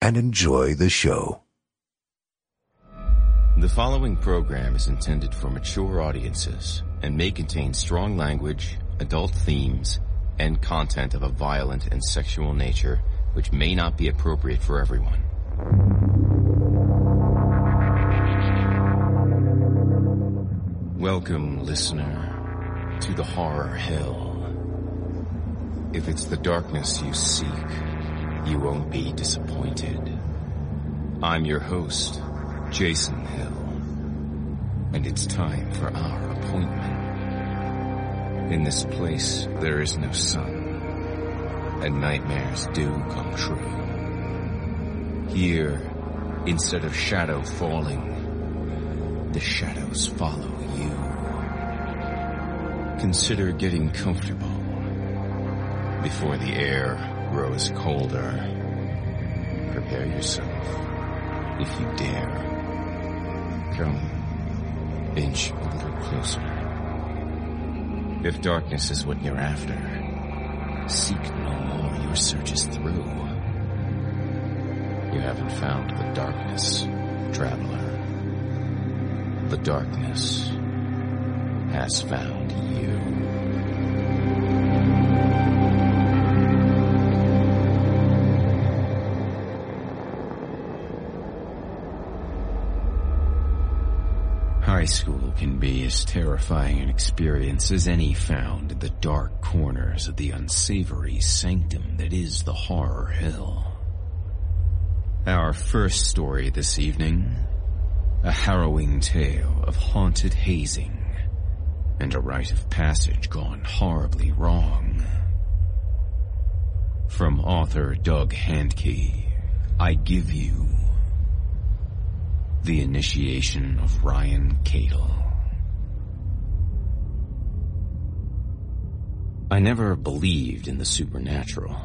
and enjoy the show. The following program is intended for mature audiences and may contain strong language, adult themes, and content of a violent and sexual nature which may not be appropriate for everyone. Welcome, listener, to the horror hill. If it's the darkness you seek, you won't be disappointed. I'm your host, Jason Hill, and it's time for our appointment. In this place, there is no sun, and nightmares do come true. Here, instead of shadow falling, the shadows follow you. Consider getting comfortable before the air grows colder. Prepare yourself, if you dare. Come, inch a little closer. If darkness is what you're after, seek no more. Your search is through. You haven't found the darkness, traveler. The darkness has found you. School can be as terrifying an experience as any found in the dark corners of the unsavory sanctum that is the horror hill. Our first story this evening, a harrowing tale of haunted hazing and a rite of passage gone horribly wrong. From author Doug Hantke, I give you the Initiation of Ryan Cadle. I never believed in the supernatural.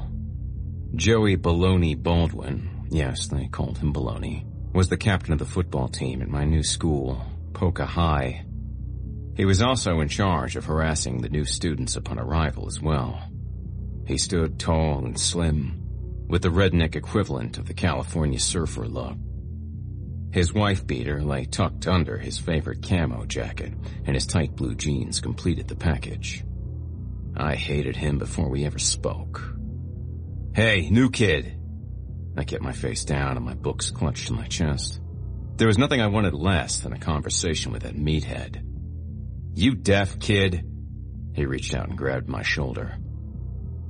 Joey Baloney Baldwin, yes, they called him Baloney, was the captain of the football team at my new school, Poca High. He was also in charge of harassing the new students upon arrival as well. He stood tall and slim, with the redneck equivalent of the California surfer look. His wife beater lay tucked under his favorite camo jacket, and his tight blue jeans completed the package. I hated him before we ever spoke. Hey, new kid! I kept my face down and my books clutched to my chest. There was nothing I wanted less than a conversation with that meathead. You deaf kid? He reached out and grabbed my shoulder.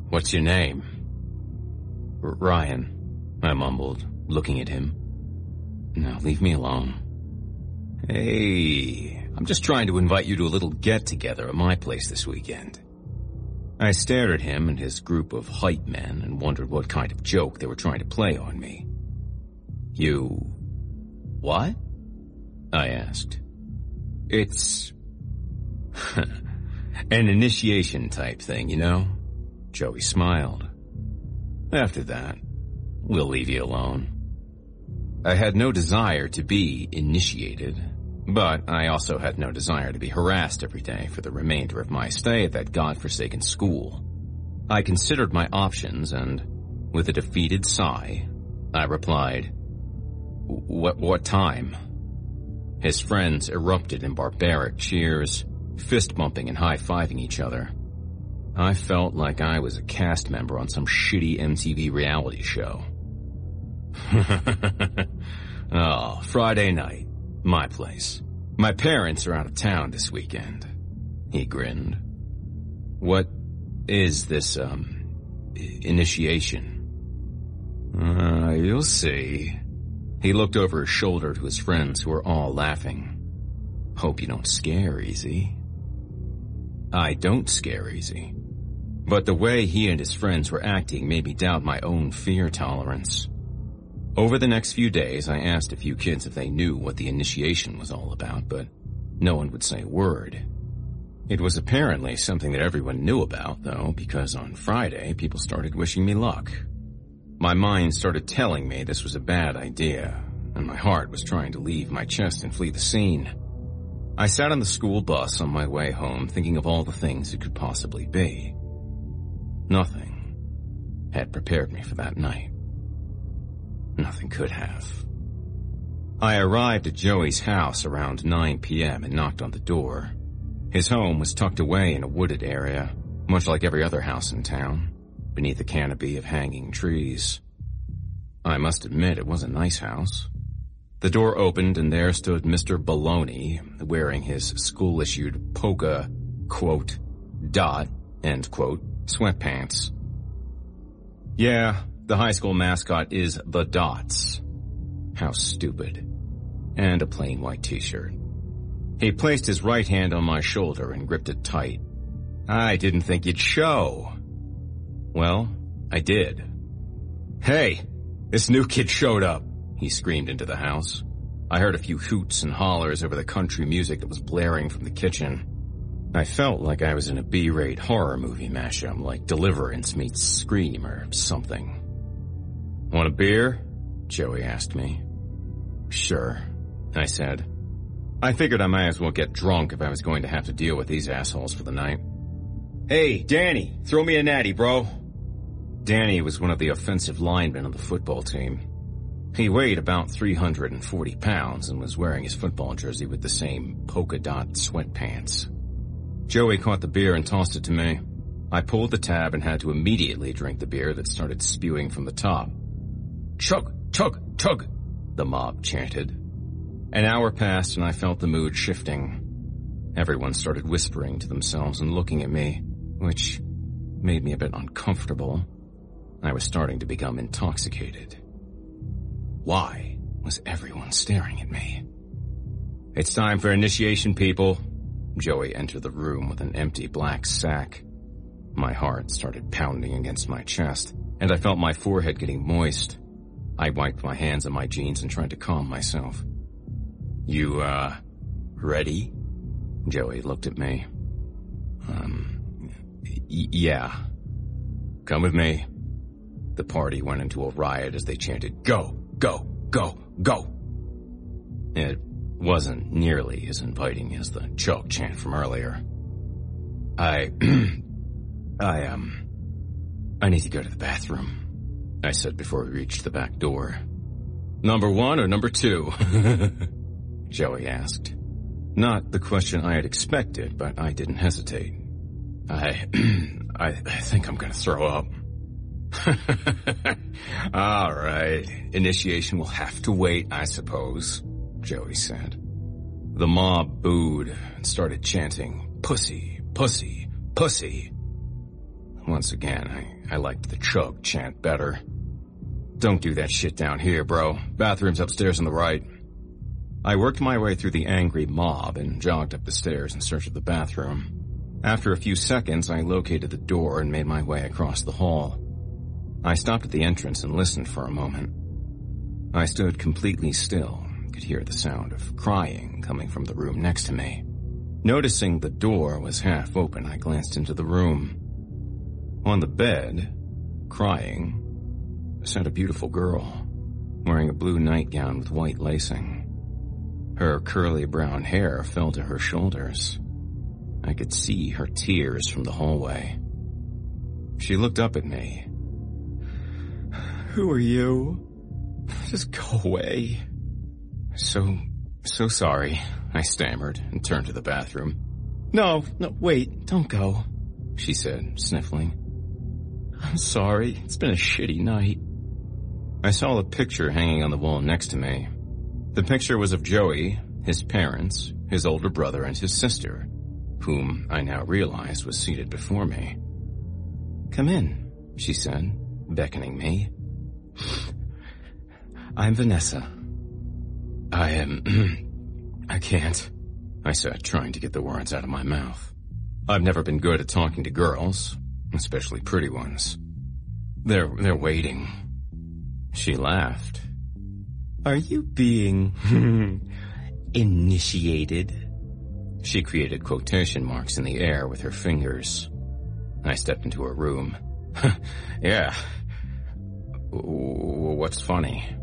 What's your name? Ryan, I mumbled, looking at him. Now leave me alone. Hey, I'm just trying to invite you to a little get-together at my place this weekend. I stared at him and his group of hype men and wondered what kind of joke they were trying to play on me. You... what? I asked. It's... an initiation type thing, you know? Joey smiled. After that, we'll leave you alone. I had no desire to be initiated, but I also had no desire to be harassed every day for the remainder of my stay at that godforsaken school. I considered my options and, with a defeated sigh, I replied, What, what time? His friends erupted in barbaric cheers, fist bumping and high-fiving each other. I felt like I was a cast member on some shitty MTV reality show. oh, Friday night. My place. My parents are out of town this weekend. He grinned. What is this, um, initiation? Uh, you'll see. He looked over his shoulder to his friends who were all laughing. Hope you don't scare easy. I don't scare easy. But the way he and his friends were acting made me doubt my own fear tolerance. Over the next few days, I asked a few kids if they knew what the initiation was all about, but no one would say a word. It was apparently something that everyone knew about, though, because on Friday, people started wishing me luck. My mind started telling me this was a bad idea, and my heart was trying to leave my chest and flee the scene. I sat on the school bus on my way home thinking of all the things it could possibly be. Nothing had prepared me for that night. Nothing could have. I arrived at Joey's house around 9 p.m. and knocked on the door. His home was tucked away in a wooded area, much like every other house in town, beneath a canopy of hanging trees. I must admit it was a nice house. The door opened and there stood Mr. Baloney, wearing his school-issued polka, quote, dot, end quote, sweatpants. Yeah, the high school mascot is the Dots. How stupid. And a plain white t-shirt. He placed his right hand on my shoulder and gripped it tight. I didn't think you'd show. Well, I did. Hey, this new kid showed up, he screamed into the house. I heard a few hoots and hollers over the country music that was blaring from the kitchen. I felt like I was in a B-rate horror movie mashup, like Deliverance meets Scream or something. Want a beer? Joey asked me. Sure, I said. I figured I might as well get drunk if I was going to have to deal with these assholes for the night. Hey, Danny, throw me a natty, bro. Danny was one of the offensive linemen on the football team. He weighed about 340 pounds and was wearing his football jersey with the same polka dot sweatpants. Joey caught the beer and tossed it to me. I pulled the tab and had to immediately drink the beer that started spewing from the top. Chug, chug, chug, the mob chanted. An hour passed and I felt the mood shifting. Everyone started whispering to themselves and looking at me, which made me a bit uncomfortable. I was starting to become intoxicated. Why was everyone staring at me? It's time for initiation, people. Joey entered the room with an empty black sack. My heart started pounding against my chest, and I felt my forehead getting moist. I wiped my hands on my jeans and tried to calm myself. You, uh, ready? Joey looked at me. Um, yeah. Come with me. The party went into a riot as they chanted, go, go, go, go. It wasn't nearly as inviting as the choke chant from earlier. I, I, um, I need to go to the bathroom. I said before we reached the back door. Number one or number two? Joey asked. Not the question I had expected, but I didn't hesitate. I, I, think I'm gonna throw up. All right. Initiation will have to wait, I suppose, Joey said. The mob booed and started chanting, pussy, pussy, pussy. Once again, I, I liked the chug chant better. Don't do that shit down here, bro. Bathroom's upstairs on the right. I worked my way through the angry mob and jogged up the stairs in search of the bathroom. After a few seconds, I located the door and made my way across the hall. I stopped at the entrance and listened for a moment. I stood completely still, could hear the sound of crying coming from the room next to me. Noticing the door was half open, I glanced into the room. On the bed, crying, sat a beautiful girl, wearing a blue nightgown with white lacing. Her curly brown hair fell to her shoulders. I could see her tears from the hallway. She looked up at me. Who are you? Just go away. So, so sorry, I stammered and turned to the bathroom. No, no, wait, don't go, she said, sniffling. I'm sorry, it's been a shitty night. I saw a picture hanging on the wall next to me. The picture was of Joey, his parents, his older brother, and his sister, whom I now realized was seated before me. Come in, she said, beckoning me. I'm Vanessa. I am... I can't, I said, trying to get the words out of my mouth. I've never been good at talking to girls, especially pretty ones. They're, they're waiting. She laughed, Are you being initiated? She created quotation marks in the air with her fingers. I stepped into her room. yeah. What's funny?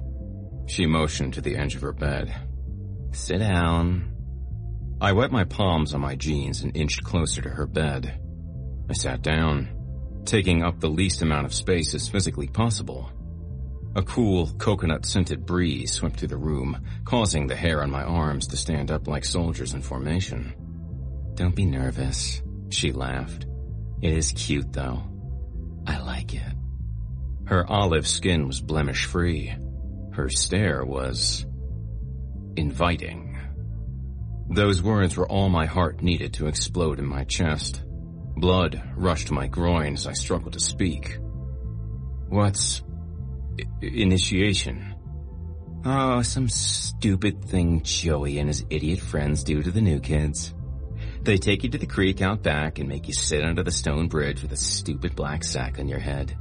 She motioned to the edge of her bed. Sit down. I wet my palms on my jeans and inched closer to her bed. I sat down, taking up the least amount of space as physically possible. A cool, coconut-scented breeze swept through the room, causing the hair on my arms to stand up like soldiers in formation. Don't be nervous, she laughed. It is cute, though. I like it. Her olive skin was blemish-free. Her stare was... inviting. Those words were all my heart needed to explode in my chest. Blood rushed to my groin as I struggled to speak. What's... initiation? Oh, some stupid thing Joey and his idiot friends do to the new kids. They take you to the creek out back and make you sit under the stone bridge with a stupid black sack on your head.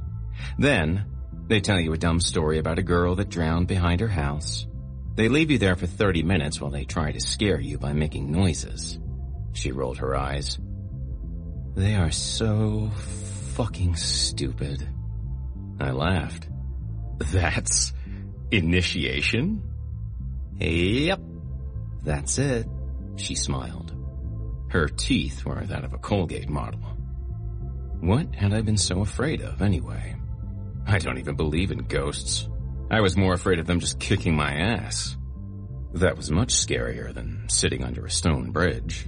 Then, they tell you a dumb story about a girl that drowned behind her house. They leave you there for 30 minutes while they try to scare you by making noises. She rolled her eyes. They are so fucking stupid. I laughed. That's initiation? Yep. That's it. She smiled. Her teeth were that of a Colgate model. What had I been so afraid of, anyway? I don't even believe in ghosts. I was more afraid of them just kicking my ass. That was much scarier than sitting under a stone bridge.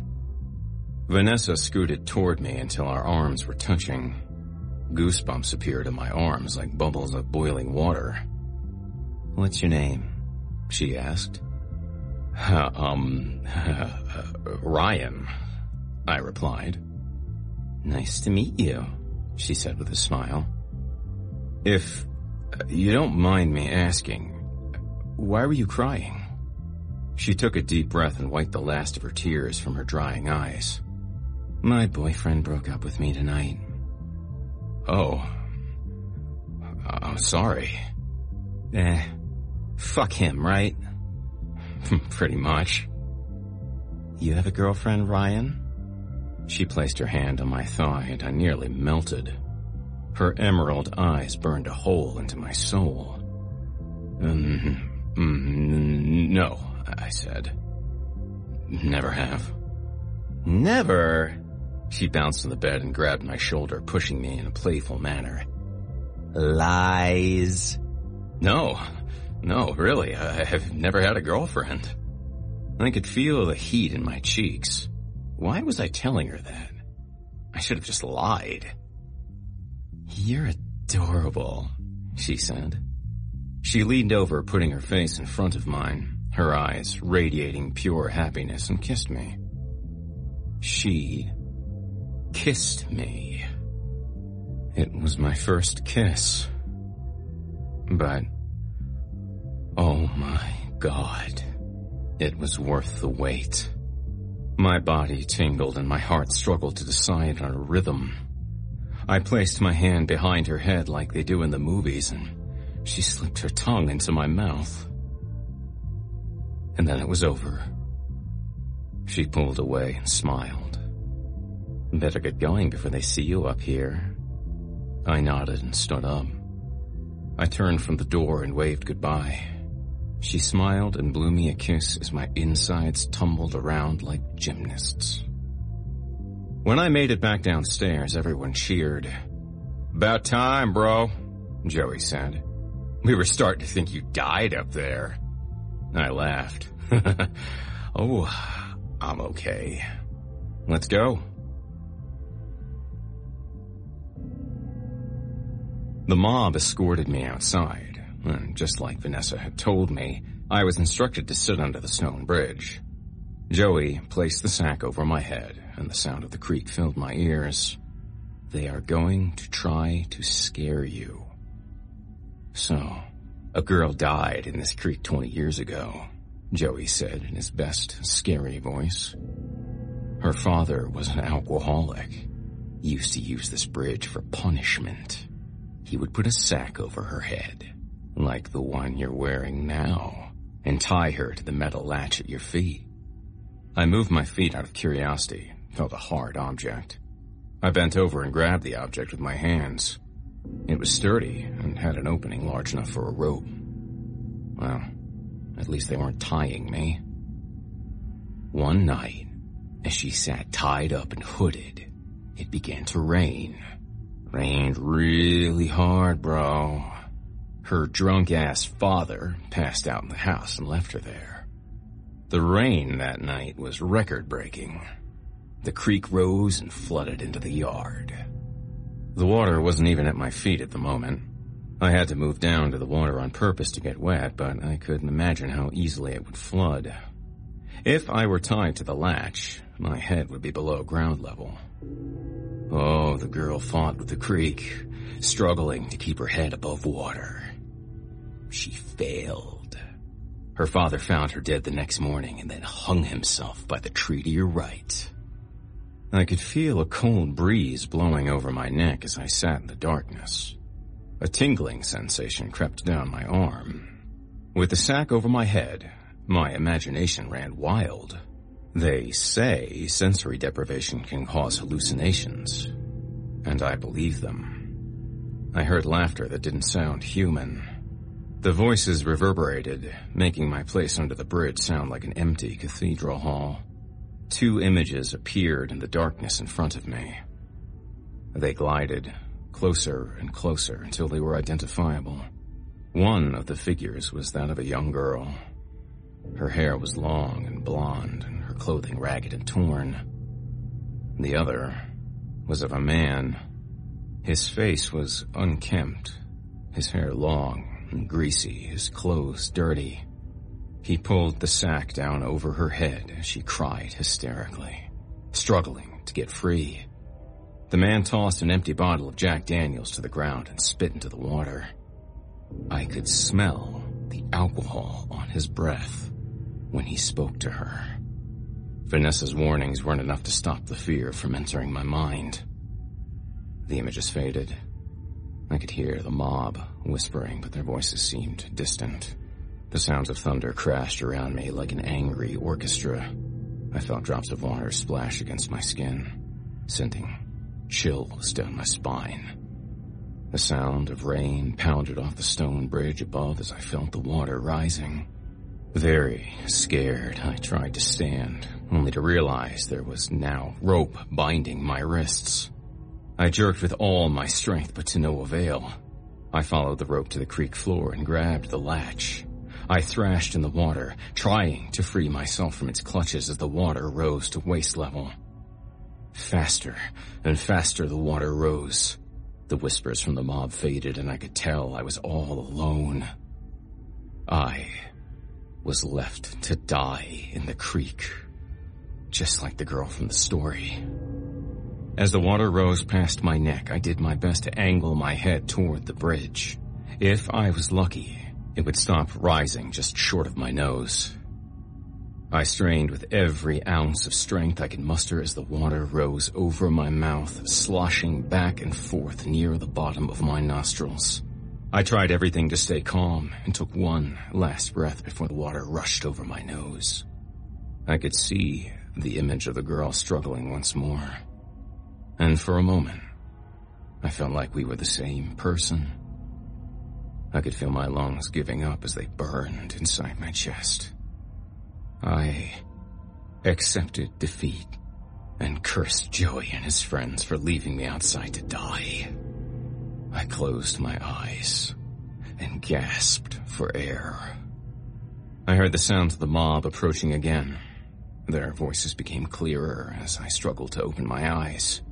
Vanessa scooted toward me until our arms were touching. Goosebumps appeared in my arms like bubbles of boiling water. What's your name? She asked. Um, Ryan. I replied. Nice to meet you, she said with a smile. If you don't mind me asking, why were you crying? She took a deep breath and wiped the last of her tears from her drying eyes. My boyfriend broke up with me tonight. Oh. I'm sorry. Eh. Fuck him, right? Pretty much. You have a girlfriend, Ryan? She placed her hand on my thigh and I nearly melted. Her emerald eyes burned a hole into my soul. Um, no, I said. Never have. Never? She bounced on the bed and grabbed my shoulder, pushing me in a playful manner. Lies. No, no, really, I have never had a girlfriend. I could feel the heat in my cheeks. Why was I telling her that? I should have just lied. You're adorable, she said. She leaned over, putting her face in front of mine, her eyes radiating pure happiness, and kissed me. She kissed me. It was my first kiss. But, oh my god, it was worth the wait. My body tingled and my heart struggled to decide on a rhythm. I placed my hand behind her head like they do in the movies and she slipped her tongue into my mouth. And then it was over. She pulled away and smiled. Better get going before they see you up here. I nodded and stood up. I turned from the door and waved goodbye. She smiled and blew me a kiss as my insides tumbled around like gymnasts. When I made it back downstairs, everyone cheered. About time, bro, Joey said. We were starting to think you died up there. I laughed. oh, I'm okay. Let's go. The mob escorted me outside. And just like Vanessa had told me, I was instructed to sit under the stone bridge. Joey placed the sack over my head, and the sound of the creek filled my ears. They are going to try to scare you. So, a girl died in this creek 20 years ago, Joey said in his best scary voice. Her father was an alcoholic. He used to use this bridge for punishment. He would put a sack over her head like the one you're wearing now. and tie her to the metal latch at your feet. I moved my feet out of curiosity, felt a hard object. I bent over and grabbed the object with my hands. It was sturdy and had an opening large enough for a rope. Well, at least they weren't tying me. One night, as she sat tied up and hooded, it began to rain. Rained really hard, bro. Her drunk ass father passed out in the house and left her there. The rain that night was record breaking. The creek rose and flooded into the yard. The water wasn't even at my feet at the moment. I had to move down to the water on purpose to get wet, but I couldn't imagine how easily it would flood. If I were tied to the latch, my head would be below ground level. Oh, the girl fought with the creek, struggling to keep her head above water. She failed. Her father found her dead the next morning and then hung himself by the tree to your right. I could feel a cold breeze blowing over my neck as I sat in the darkness. A tingling sensation crept down my arm. With the sack over my head, my imagination ran wild. They say sensory deprivation can cause hallucinations, and I believe them. I heard laughter that didn't sound human. The voices reverberated, making my place under the bridge sound like an empty cathedral hall. Two images appeared in the darkness in front of me. They glided, closer and closer until they were identifiable. One of the figures was that of a young girl, her hair was long and blonde, and clothing ragged and torn. The other was of a man. His face was unkempt, his hair long and greasy, his clothes dirty. He pulled the sack down over her head as she cried hysterically, struggling to get free. The man tossed an empty bottle of Jack Daniels to the ground and spit into the water. I could smell the alcohol on his breath when he spoke to her. Vanessa's warnings weren't enough to stop the fear from entering my mind. The images faded. I could hear the mob whispering, but their voices seemed distant. The sounds of thunder crashed around me like an angry orchestra. I felt drops of water splash against my skin, sending chills down my spine. The sound of rain pounded off the stone bridge above as I felt the water rising. Very scared, I tried to stand, only to realize there was now rope binding my wrists. I jerked with all my strength, but to no avail. I followed the rope to the creek floor and grabbed the latch. I thrashed in the water, trying to free myself from its clutches as the water rose to waist level. Faster and faster the water rose. The whispers from the mob faded and I could tell I was all alone. I was left to die in the creek, just like the girl from the story. As the water rose past my neck, I did my best to angle my head toward the bridge. If I was lucky, it would stop rising just short of my nose. I strained with every ounce of strength I could muster as the water rose over my mouth, sloshing back and forth near the bottom of my nostrils. I tried everything to stay calm and took one last breath before the water rushed over my nose. I could see the image of the girl struggling once more. And for a moment, I felt like we were the same person. I could feel my lungs giving up as they burned inside my chest. I accepted defeat and cursed Joey and his friends for leaving me outside to die. I closed my eyes and gasped for air. I heard the sounds of the mob approaching again. Their voices became clearer as I struggled to open my eyes.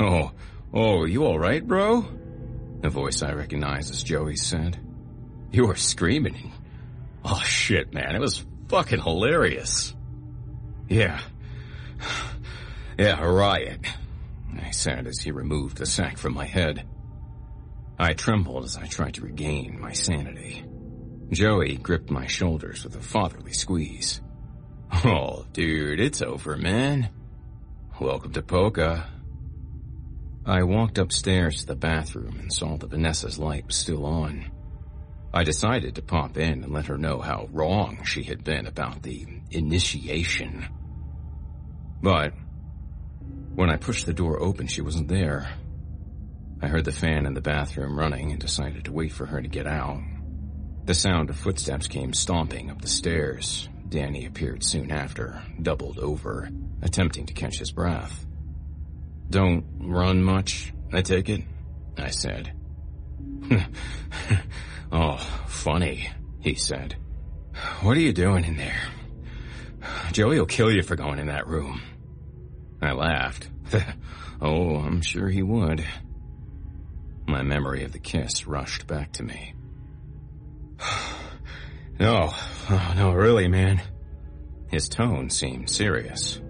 Oh, oh, you alright, bro? The voice I recognized as Joey said. You were screaming. Oh shit, man, it was fucking hilarious. Yeah. Yeah, a riot, I said as he removed the sack from my head. I trembled as I tried to regain my sanity. Joey gripped my shoulders with a fatherly squeeze. Oh, dude, it's over, man. Welcome to Poca. I walked upstairs to the bathroom and saw that Vanessa's light was still on. I decided to pop in and let her know how wrong she had been about the initiation. But when I pushed the door open, she wasn't there. I heard the fan in the bathroom running and decided to wait for her to get out. The sound of footsteps came stomping up the stairs. Danny appeared soon after, doubled over, attempting to catch his breath. Don't run much, I take it? I said. oh, funny, he said. What are you doing in there? Joey will kill you for going in that room. I laughed. oh, I'm sure he would. My memory of the kiss rushed back to me. no, oh, no, really, man. His tone seemed serious.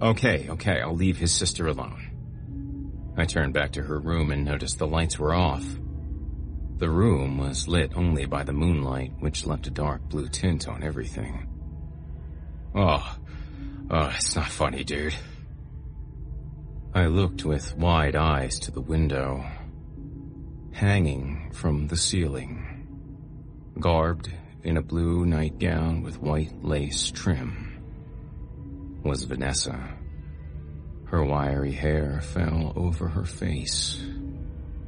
Okay, okay, I'll leave his sister alone. I turned back to her room and noticed the lights were off. The room was lit only by the moonlight, which left a dark blue tint on everything. Oh, oh, it's not funny, dude. I looked with wide eyes to the window. Hanging from the ceiling, garbed in a blue nightgown with white lace trim, was Vanessa. Her wiry hair fell over her face,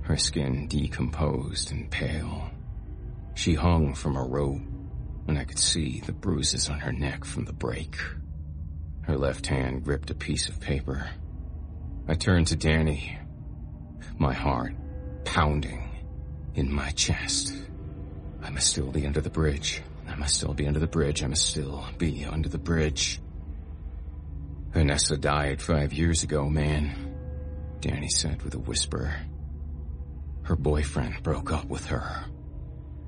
her skin decomposed and pale. She hung from a rope, and I could see the bruises on her neck from the break. Her left hand gripped a piece of paper. I turned to Danny, my heart pounding in my chest. I must still be under the bridge. I must still be under the bridge. I must still be under the bridge. Vanessa died five years ago, man, Danny said with a whisper. Her boyfriend broke up with her.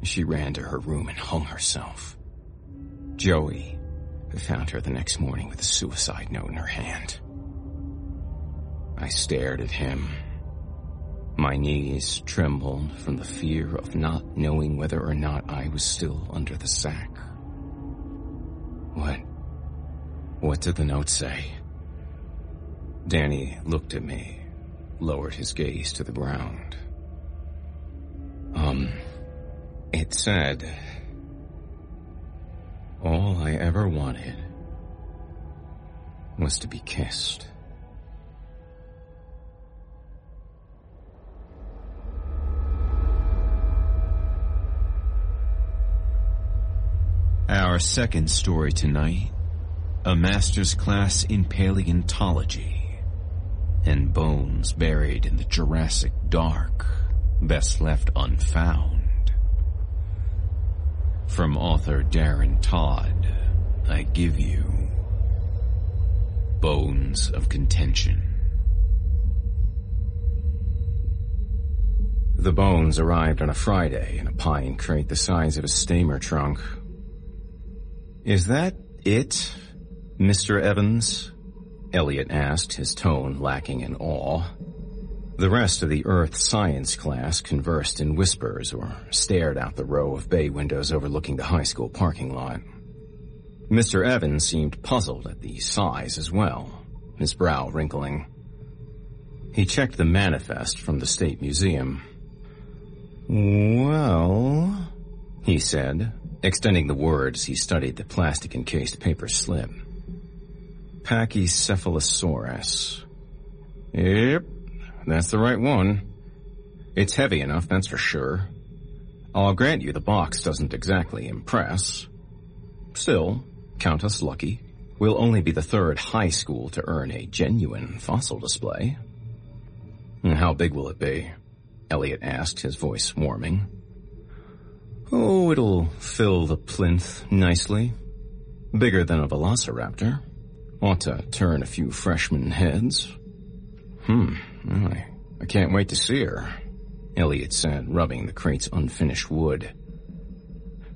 She ran to her room and hung herself. Joey found her the next morning with a suicide note in her hand. I stared at him. My knees trembled from the fear of not knowing whether or not I was still under the sack. What? What did the note say? Danny looked at me, lowered his gaze to the ground. Um, it said, all I ever wanted was to be kissed. Our second story tonight, a master's class in paleontology and bones buried in the Jurassic dark, best left unfound. From author Darren Todd, I give you Bones of Contention. The bones arrived on a Friday in a pine crate the size of a steamer trunk is that it, Mr. Evans? Elliot asked, his tone lacking in awe. The rest of the Earth science class conversed in whispers or stared out the row of bay windows overlooking the high school parking lot. Mr. Evans seemed puzzled at the size as well, his brow wrinkling. He checked the manifest from the State Museum. Well, he said, Extending the words, he studied the plastic-encased paper slip. Pachycephalosaurus. Yep, that's the right one. It's heavy enough, that's for sure. I'll grant you the box doesn't exactly impress. Still, count us lucky. We'll only be the third high school to earn a genuine fossil display. How big will it be? Elliot asked, his voice warming. Oh, it'll fill the plinth nicely. Bigger than a velociraptor. Ought to turn a few freshman heads. Hmm, I, I can't wait to see her, Elliot said, rubbing the crate's unfinished wood.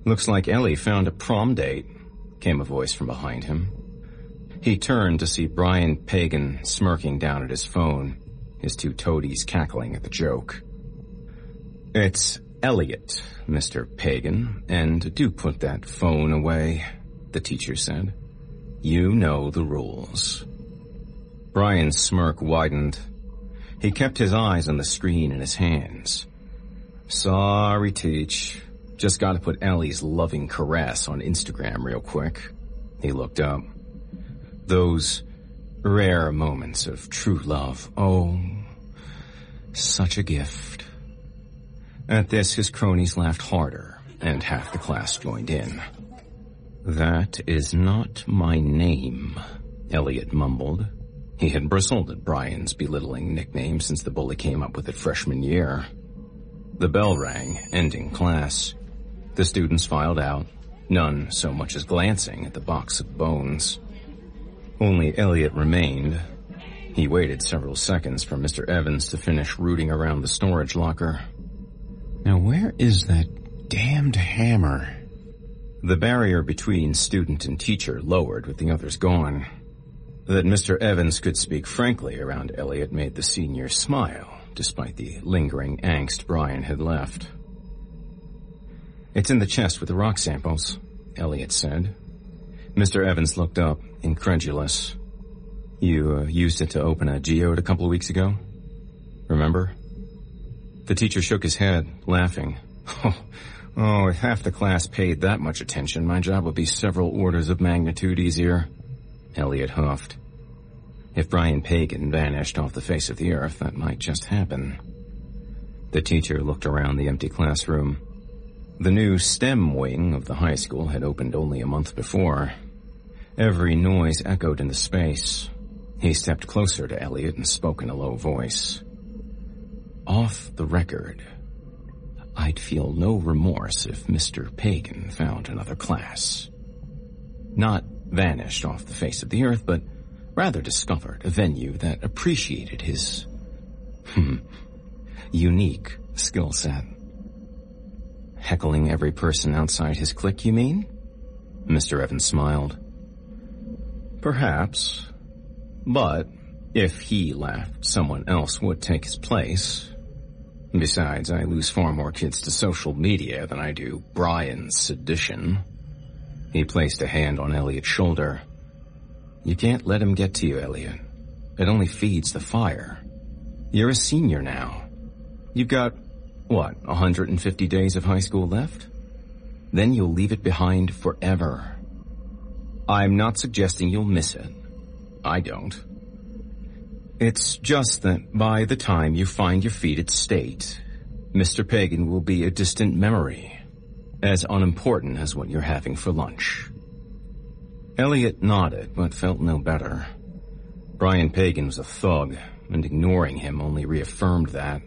Looks like Ellie found a prom date, came a voice from behind him. He turned to see Brian Pagan smirking down at his phone, his two toadies cackling at the joke. It's Elliot, Mr. Pagan, and do put that phone away, the teacher said. You know the rules. Brian's smirk widened. He kept his eyes on the screen in his hands. Sorry, Teach. Just gotta put Ellie's loving caress on Instagram real quick. He looked up. Those rare moments of true love. Oh, such a gift. At this, his cronies laughed harder, and half the class joined in. That is not my name, Elliot mumbled. He had bristled at Brian's belittling nickname since the bully came up with it freshman year. The bell rang, ending class. The students filed out, none so much as glancing at the box of bones. Only Elliot remained. He waited several seconds for Mr. Evans to finish rooting around the storage locker. Now where is that damned hammer? The barrier between student and teacher lowered with the others gone. That Mr. Evans could speak frankly around Elliot made the senior smile, despite the lingering angst Brian had left. It's in the chest with the rock samples, Elliot said. Mr. Evans looked up, incredulous. You uh, used it to open a geode a couple of weeks ago? Remember? The teacher shook his head, laughing. Oh, oh, if half the class paid that much attention, my job would be several orders of magnitude easier. Elliot huffed. If Brian Pagan vanished off the face of the earth, that might just happen. The teacher looked around the empty classroom. The new STEM wing of the high school had opened only a month before. Every noise echoed into space. He stepped closer to Elliot and spoke in a low voice. Off the record, I'd feel no remorse if Mr. Pagan found another class. Not vanished off the face of the earth, but rather discovered a venue that appreciated his, hmm, unique skill set. Heckling every person outside his clique, you mean? Mr. Evans smiled. Perhaps. But, if he left, someone else would take his place. Besides, I lose far more kids to social media than I do Brian's sedition. He placed a hand on Elliot's shoulder. You can't let him get to you, Elliot. It only feeds the fire. You're a senior now. You've got, what, 150 days of high school left? Then you'll leave it behind forever. I'm not suggesting you'll miss it. I don't. It's just that by the time you find your feet at state, Mr. Pagan will be a distant memory, as unimportant as what you're having for lunch. Elliot nodded, but felt no better. Brian Pagan was a thug, and ignoring him only reaffirmed that.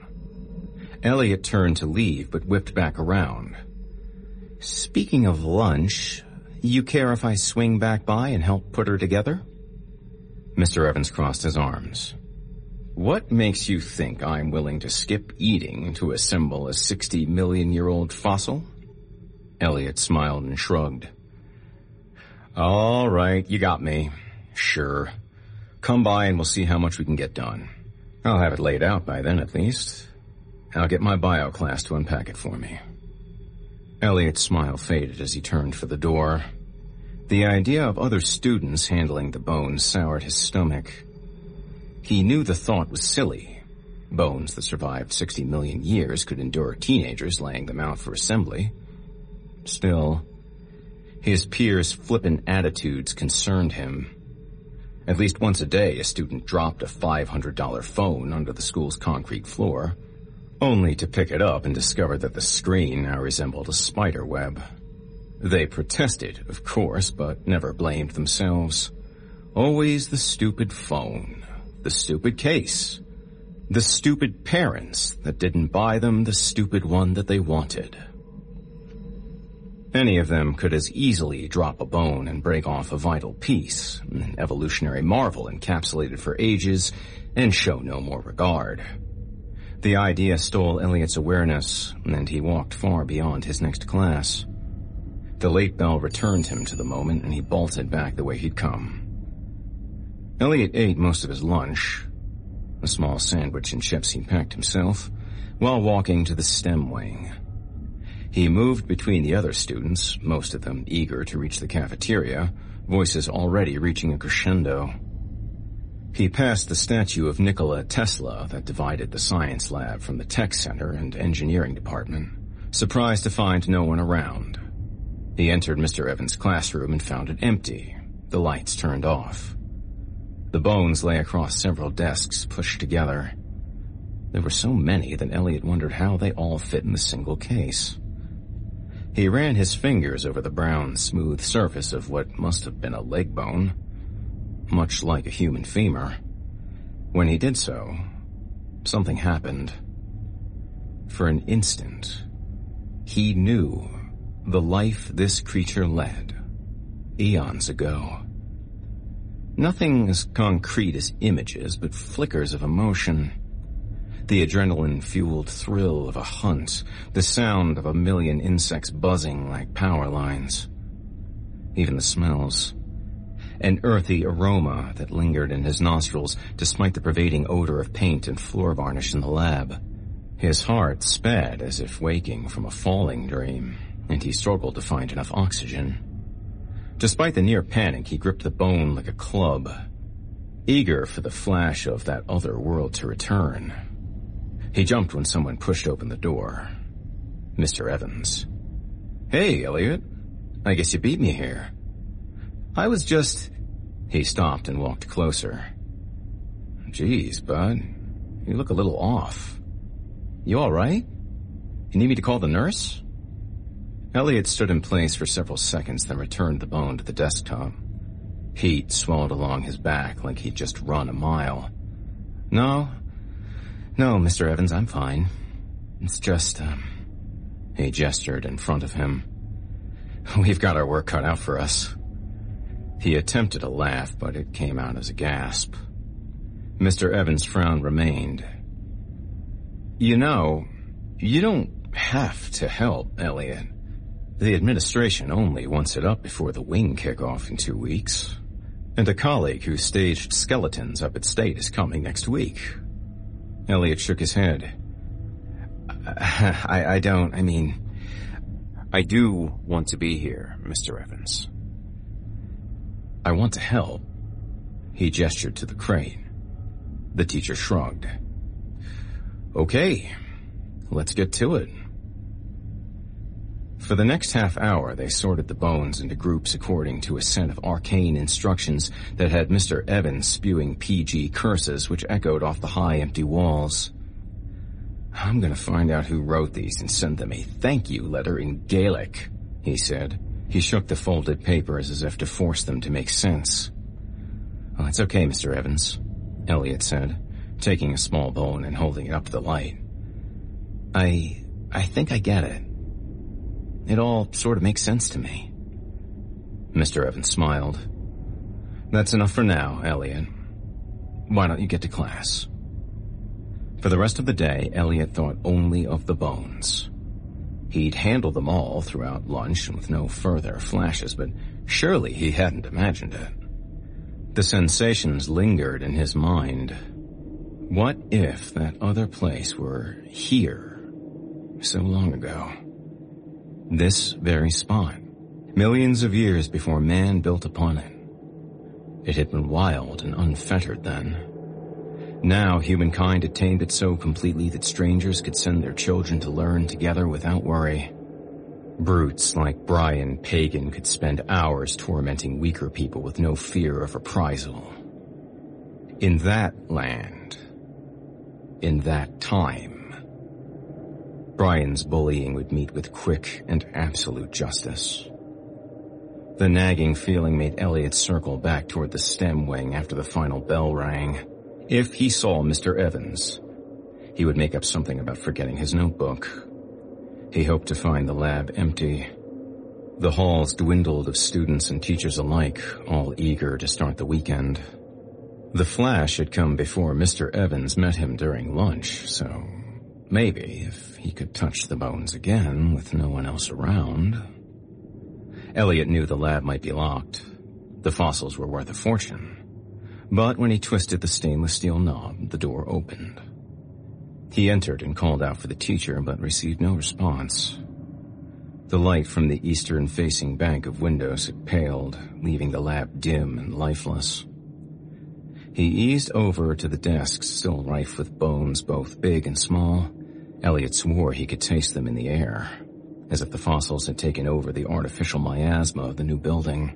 Elliot turned to leave, but whipped back around. Speaking of lunch, you care if I swing back by and help put her together? Mr. Evans crossed his arms. What makes you think I'm willing to skip eating to assemble a 60 million year old fossil? Elliot smiled and shrugged. All right, you got me. Sure. Come by and we'll see how much we can get done. I'll have it laid out by then at least. I'll get my bio class to unpack it for me. Elliot's smile faded as he turned for the door. The idea of other students handling the bones soured his stomach. He knew the thought was silly. Bones that survived 60 million years could endure teenagers laying them out for assembly. Still, his peers' flippant attitudes concerned him. At least once a day, a student dropped a $500 phone under the school's concrete floor, only to pick it up and discover that the screen now resembled a spider web. They protested, of course, but never blamed themselves. Always the stupid phone the stupid case. The stupid parents that didn't buy them the stupid one that they wanted. Any of them could as easily drop a bone and break off a vital piece, an evolutionary marvel encapsulated for ages, and show no more regard. The idea stole Elliot's awareness, and he walked far beyond his next class. The late bell returned him to the moment, and he bolted back the way he'd come. Elliot ate most of his lunch, a small sandwich and chips he packed himself, while walking to the STEM wing. He moved between the other students, most of them eager to reach the cafeteria, voices already reaching a crescendo. He passed the statue of Nikola Tesla that divided the science lab from the tech center and engineering department, Surprised to find no one around, he entered Mr. Evans' classroom and found it empty, the lights turned off. The bones lay across several desks pushed together. There were so many that Elliot wondered how they all fit in the single case. He ran his fingers over the brown, smooth surface of what must have been a leg bone, much like a human femur. When he did so, something happened. For an instant, he knew the life this creature led, eons ago. Nothing as concrete as images, but flickers of emotion. The adrenaline-fueled thrill of a hunt, the sound of a million insects buzzing like power lines. Even the smells. An earthy aroma that lingered in his nostrils despite the pervading odor of paint and floor varnish in the lab. His heart sped as if waking from a falling dream, and he struggled to find enough oxygen. Despite the near panic, he gripped the bone like a club, eager for the flash of that other world to return. He jumped when someone pushed open the door. Mr. Evans. Hey, Elliot. I guess you beat me here. I was just... He stopped and walked closer. Geez, bud. You look a little off. You alright? You need me to call the nurse? Elliot stood in place for several seconds, then returned the bone to the desktop. Heat swelled along his back like he'd just run a mile. No. No, Mr. Evans, I'm fine. It's just, um... He gestured in front of him. We've got our work cut out for us. He attempted a laugh, but it came out as a gasp. Mr. Evans' frown remained. You know, you don't have to help, Elliot. The administration only wants it up before the wing kickoff in two weeks. And a colleague who staged skeletons up at State is coming next week. Elliot shook his head. I, I don't, I mean, I do want to be here, Mr. Evans. I want to help. He gestured to the crane. The teacher shrugged. Okay, let's get to it. For the next half hour, they sorted the bones into groups according to a set of arcane instructions that had Mr. Evans spewing PG curses which echoed off the high empty walls. I'm gonna find out who wrote these and send them a thank you letter in Gaelic, he said. He shook the folded papers as if to force them to make sense. Oh, it's okay, Mr. Evans, Elliot said, taking a small bone and holding it up to the light. I... I think I get it. It all sort of makes sense to me. Mr. Evans smiled. That's enough for now, Elliot. Why don't you get to class? For the rest of the day, Elliot thought only of the bones. He'd handled them all throughout lunch and with no further flashes, but surely he hadn't imagined it. The sensations lingered in his mind. What if that other place were here so long ago? This very spot, millions of years before man built upon it. It had been wild and unfettered then. Now humankind had tamed it so completely that strangers could send their children to learn together without worry. Brutes like Brian Pagan could spend hours tormenting weaker people with no fear of reprisal. In that land, in that time, Brian's bullying would meet with quick and absolute justice. The nagging feeling made Elliot circle back toward the STEM wing after the final bell rang. If he saw Mr. Evans, he would make up something about forgetting his notebook. He hoped to find the lab empty. The halls dwindled of students and teachers alike, all eager to start the weekend. The flash had come before Mr. Evans met him during lunch, so Maybe if he could touch the bones again with no one else around. Elliot knew the lab might be locked. The fossils were worth a fortune. But when he twisted the stainless steel knob, the door opened. He entered and called out for the teacher, but received no response. The light from the eastern-facing bank of windows had paled, leaving the lab dim and lifeless. He eased over to the desks still rife with bones both big and small. Elliot swore he could taste them in the air. as if the fossils had taken over the artificial miasma of the new building.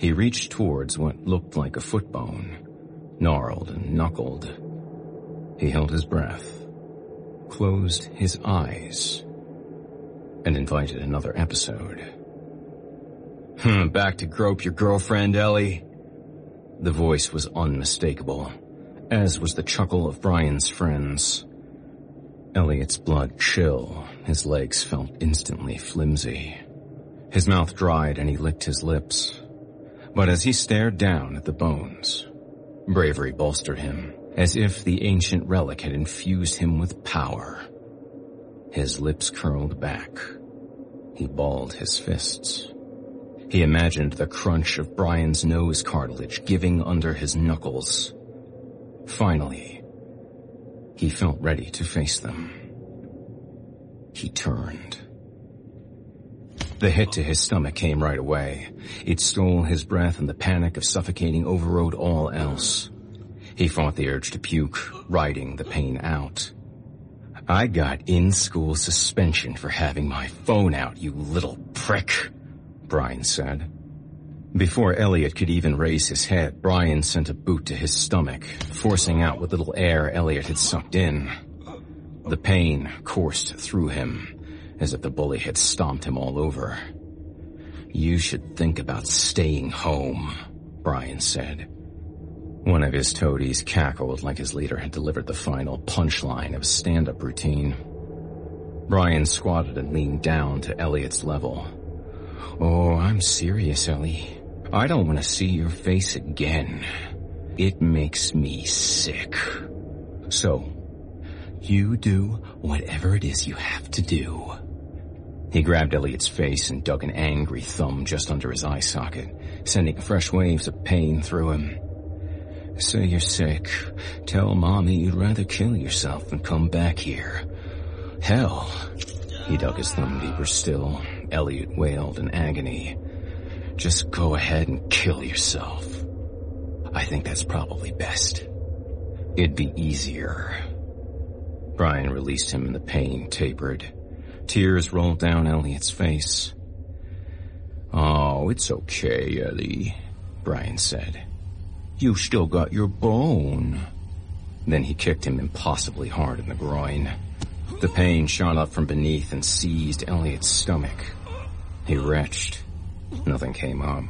He reached towards what looked like a foot bone, gnarled and knuckled. He held his breath, closed his eyes, and invited another episode. Hmm, back to grope your girlfriend, Ellie? The voice was unmistakable, as was the chuckle of Brian's friends. Elliot's blood chill, his legs felt instantly flimsy. His mouth dried and he licked his lips. But as he stared down at the bones, bravery bolstered him, as if the ancient relic had infused him with power. His lips curled back. He balled his fists. He imagined the crunch of Brian's nose cartilage giving under his knuckles. Finally, he felt ready to face them. He turned. The hit to his stomach came right away. It stole his breath and the panic of suffocating overrode all else. He fought the urge to puke, riding the pain out. I got in-school suspension for having my phone out, you little prick, Brian said. Before Elliot could even raise his head, Brian sent a boot to his stomach, forcing out what little air Elliot had sucked in. The pain coursed through him, as if the bully had stomped him all over. You should think about staying home, Brian said. One of his toadies cackled like his leader had delivered the final punchline of a stand-up routine. Brian squatted and leaned down to Elliot's level. Oh, I'm serious, Ellie. I don't want to see your face again. It makes me sick. So, you do whatever it is you have to do. He grabbed Elliot's face and dug an angry thumb just under his eye socket, sending fresh waves of pain through him. Say you're sick. Tell mommy you'd rather kill yourself than come back here. Hell. He dug his thumb deeper still. Elliot wailed in agony. Just go ahead and kill yourself. I think that's probably best. It'd be easier. Brian released him and the pain tapered. Tears rolled down Elliot's face. Oh, it's okay, Ellie, Brian said. You still got your bone. Then he kicked him impossibly hard in the groin. The pain shot up from beneath and seized Elliot's stomach. He retched. Nothing came up.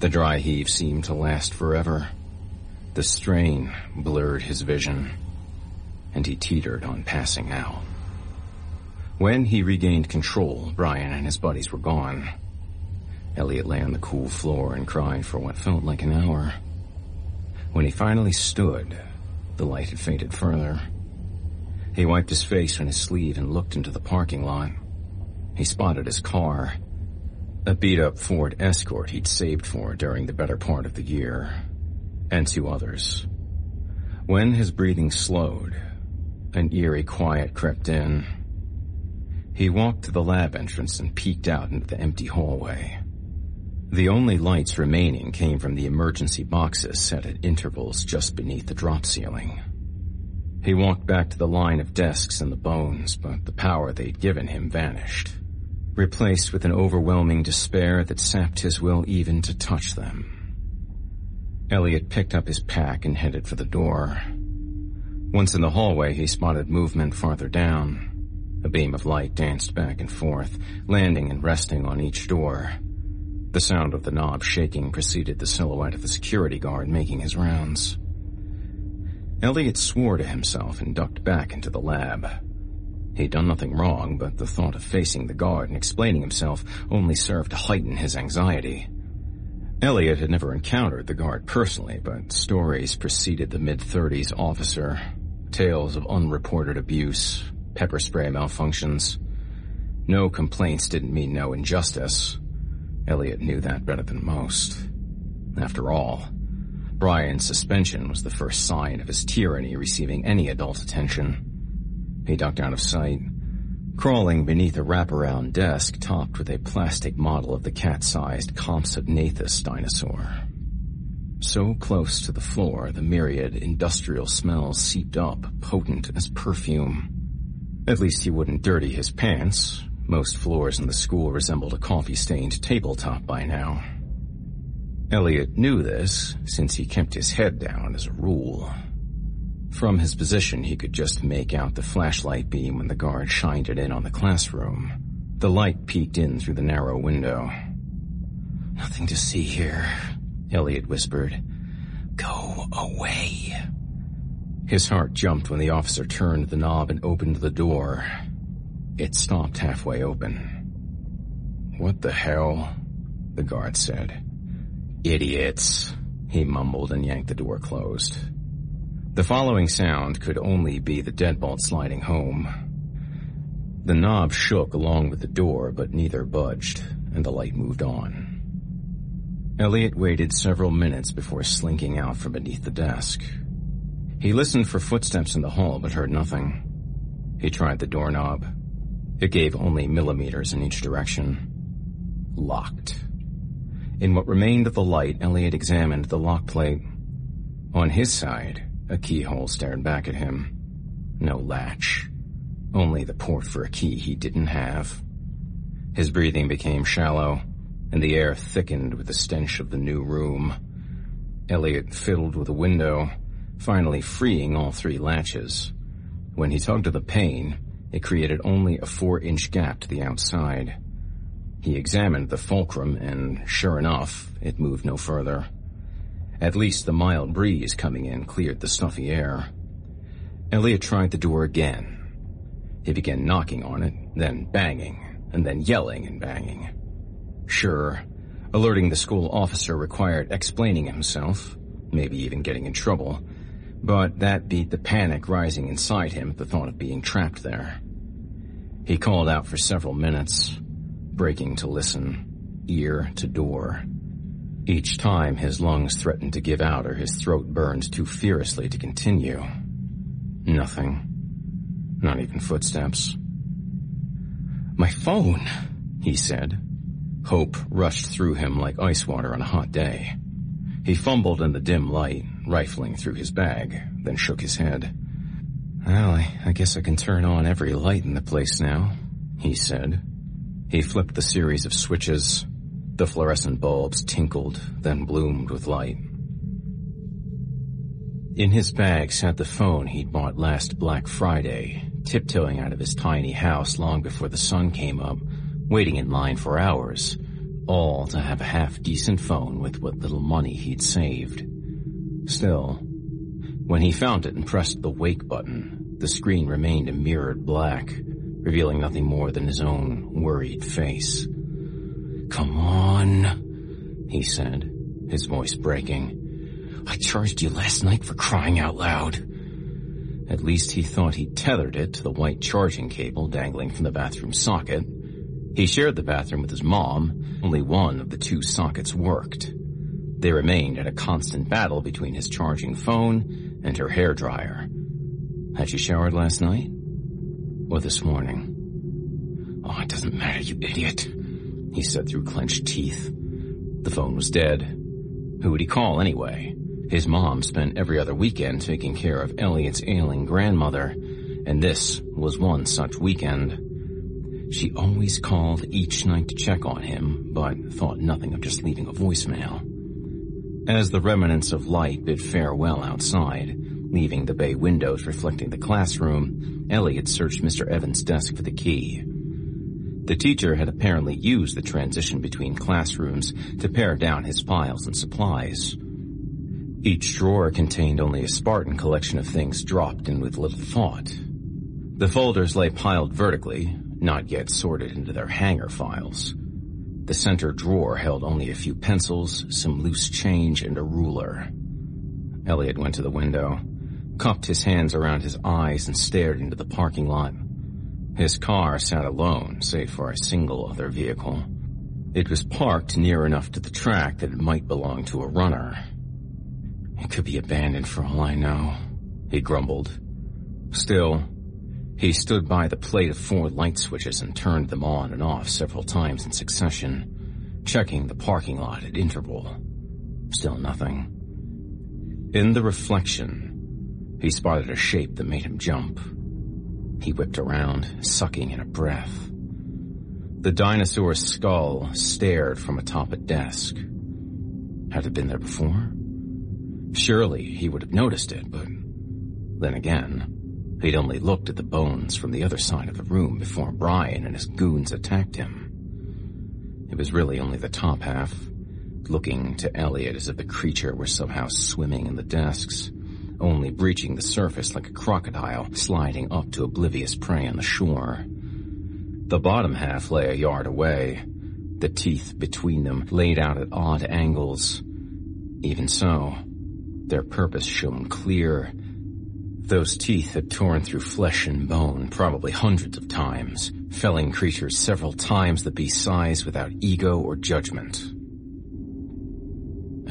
The dry heave seemed to last forever. The strain blurred his vision, and he teetered on passing out. When he regained control, Brian and his buddies were gone. Elliot lay on the cool floor and cried for what felt like an hour. When he finally stood, the light had faded further. He wiped his face on his sleeve and looked into the parking lot. He spotted his car, a beat-up Ford Escort he'd saved for during the better part of the year, and two others. When his breathing slowed, an eerie quiet crept in. He walked to the lab entrance and peeked out into the empty hallway. The only lights remaining came from the emergency boxes set at intervals just beneath the drop ceiling. He walked back to the line of desks and the bones, but the power they'd given him vanished, replaced with an overwhelming despair that sapped his will even to touch them. Elliot picked up his pack and headed for the door. Once in the hallway, he spotted movement farther down. A beam of light danced back and forth, landing and resting on each door. The sound of the knob shaking preceded the silhouette of the security guard making his rounds. Elliot swore to himself and ducked back into the lab. He'd done nothing wrong, but the thought of facing the guard and explaining himself only served to heighten his anxiety. Elliot had never encountered the guard personally, but stories preceded the mid-thirties officer. Tales of unreported abuse, pepper spray malfunctions. No complaints didn't mean no injustice. Elliot knew that better than most. After all, Brian's suspension was the first sign of his tyranny receiving any adult attention. He ducked out of sight, crawling beneath a wraparound desk topped with a plastic model of the cat-sized Compsognathus dinosaur. So close to the floor, the myriad industrial smells seeped up, potent as perfume. At least he wouldn't dirty his pants, Most floors in the school resembled a coffee-stained tabletop by now. Elliot knew this, since he kept his head down as a rule. From his position, he could just make out the flashlight beam when the guard shined it in on the classroom. The light peeked in through the narrow window. Nothing to see here, Elliot whispered. Go away. His heart jumped when the officer turned the knob and opened the door. It stopped halfway open. What the hell? The guard said. Idiots, he mumbled and yanked the door closed. The following sound could only be the deadbolt sliding home. The knob shook along with the door, but neither budged, and the light moved on. Elliot waited several minutes before slinking out from beneath the desk. He listened for footsteps in the hall, but heard nothing. He tried the doorknob. It gave only millimeters in each direction. Locked. In what remained of the light, Elliot examined the lock plate. On his side, a keyhole stared back at him. No latch. Only the port for a key he didn't have. His breathing became shallow, and the air thickened with the stench of the new room. Elliot fiddled with a window, finally freeing all three latches. When he tugged at the pane, it created only a four-inch gap to the outside. He examined the fulcrum, and sure enough, it moved no further. At least the mild breeze coming in cleared the stuffy air. Elliot tried the door again. He began knocking on it, then banging, and then yelling and banging. Sure, alerting the school officer required explaining himself, maybe even getting in trouble, but that beat the panic rising inside him at the thought of being trapped there. He called out for several minutes, breaking to listen, ear to door. Each time his lungs threatened to give out or his throat burned too fiercely to continue. Nothing. Not even footsteps. My phone, he said. Hope rushed through him like ice water on a hot day. He fumbled in the dim light, rifling through his bag, then shook his head. Well, I, I guess I can turn on every light in the place now, he said. He flipped the series of switches. The fluorescent bulbs tinkled, then bloomed with light. In his bag sat the phone he'd bought last Black Friday, tiptoeing out of his tiny house long before the sun came up, waiting in line for hours, all to have a half-decent phone with what little money he'd saved. Still, when he found it and pressed the wake button, the screen remained a mirrored black, revealing nothing more than his own worried face. Come on, he said, his voice breaking. I charged you last night for crying out loud. At least he thought he'd tethered it to the white charging cable dangling from the bathroom socket. He shared the bathroom with his mom. Only one of the two sockets worked. They remained in a constant battle between his charging phone and her hair dryer. Had she showered last night? Or this morning? Oh, it doesn't matter, you idiot, he said through clenched teeth. The phone was dead. Who would he call anyway? His mom spent every other weekend taking care of Elliot's ailing grandmother, and this was one such weekend. She always called each night to check on him, but thought nothing of just leaving a voicemail. As the remnants of light bid farewell outside, leaving the bay windows reflecting the classroom, Elliot searched Mr. Evans' desk for the key. The teacher had apparently used the transition between classrooms to pare down his files and supplies. Each drawer contained only a Spartan collection of things dropped in with little thought. The folders lay piled vertically, not yet sorted into their hanger files. The center drawer held only a few pencils, some loose change, and a ruler. Elliot went to the window, cupped his hands around his eyes, and stared into the parking lot. His car sat alone, save for a single other vehicle. It was parked near enough to the track that it might belong to a runner. It could be abandoned for all I know, he grumbled. Still, he stood by the plate of four light switches and turned them on and off several times in succession, checking the parking lot at interval. Still nothing. In the reflection, he spotted a shape that made him jump. He whipped around, sucking in a breath. The dinosaur's skull stared from atop a desk. Had it been there before? Surely he would have noticed it, but then again, he'd only looked at the bones from the other side of the room before Brian and his goons attacked him. It was really only the top half, looking to Elliot as if the creature were somehow swimming in the desks, only breaching the surface like a crocodile sliding up to oblivious prey on the shore. The bottom half lay a yard away, the teeth between them laid out at odd angles. Even so, their purpose shone clear. Those teeth had torn through flesh and bone probably hundreds of times, felling creatures several times the beast's size without ego or judgment.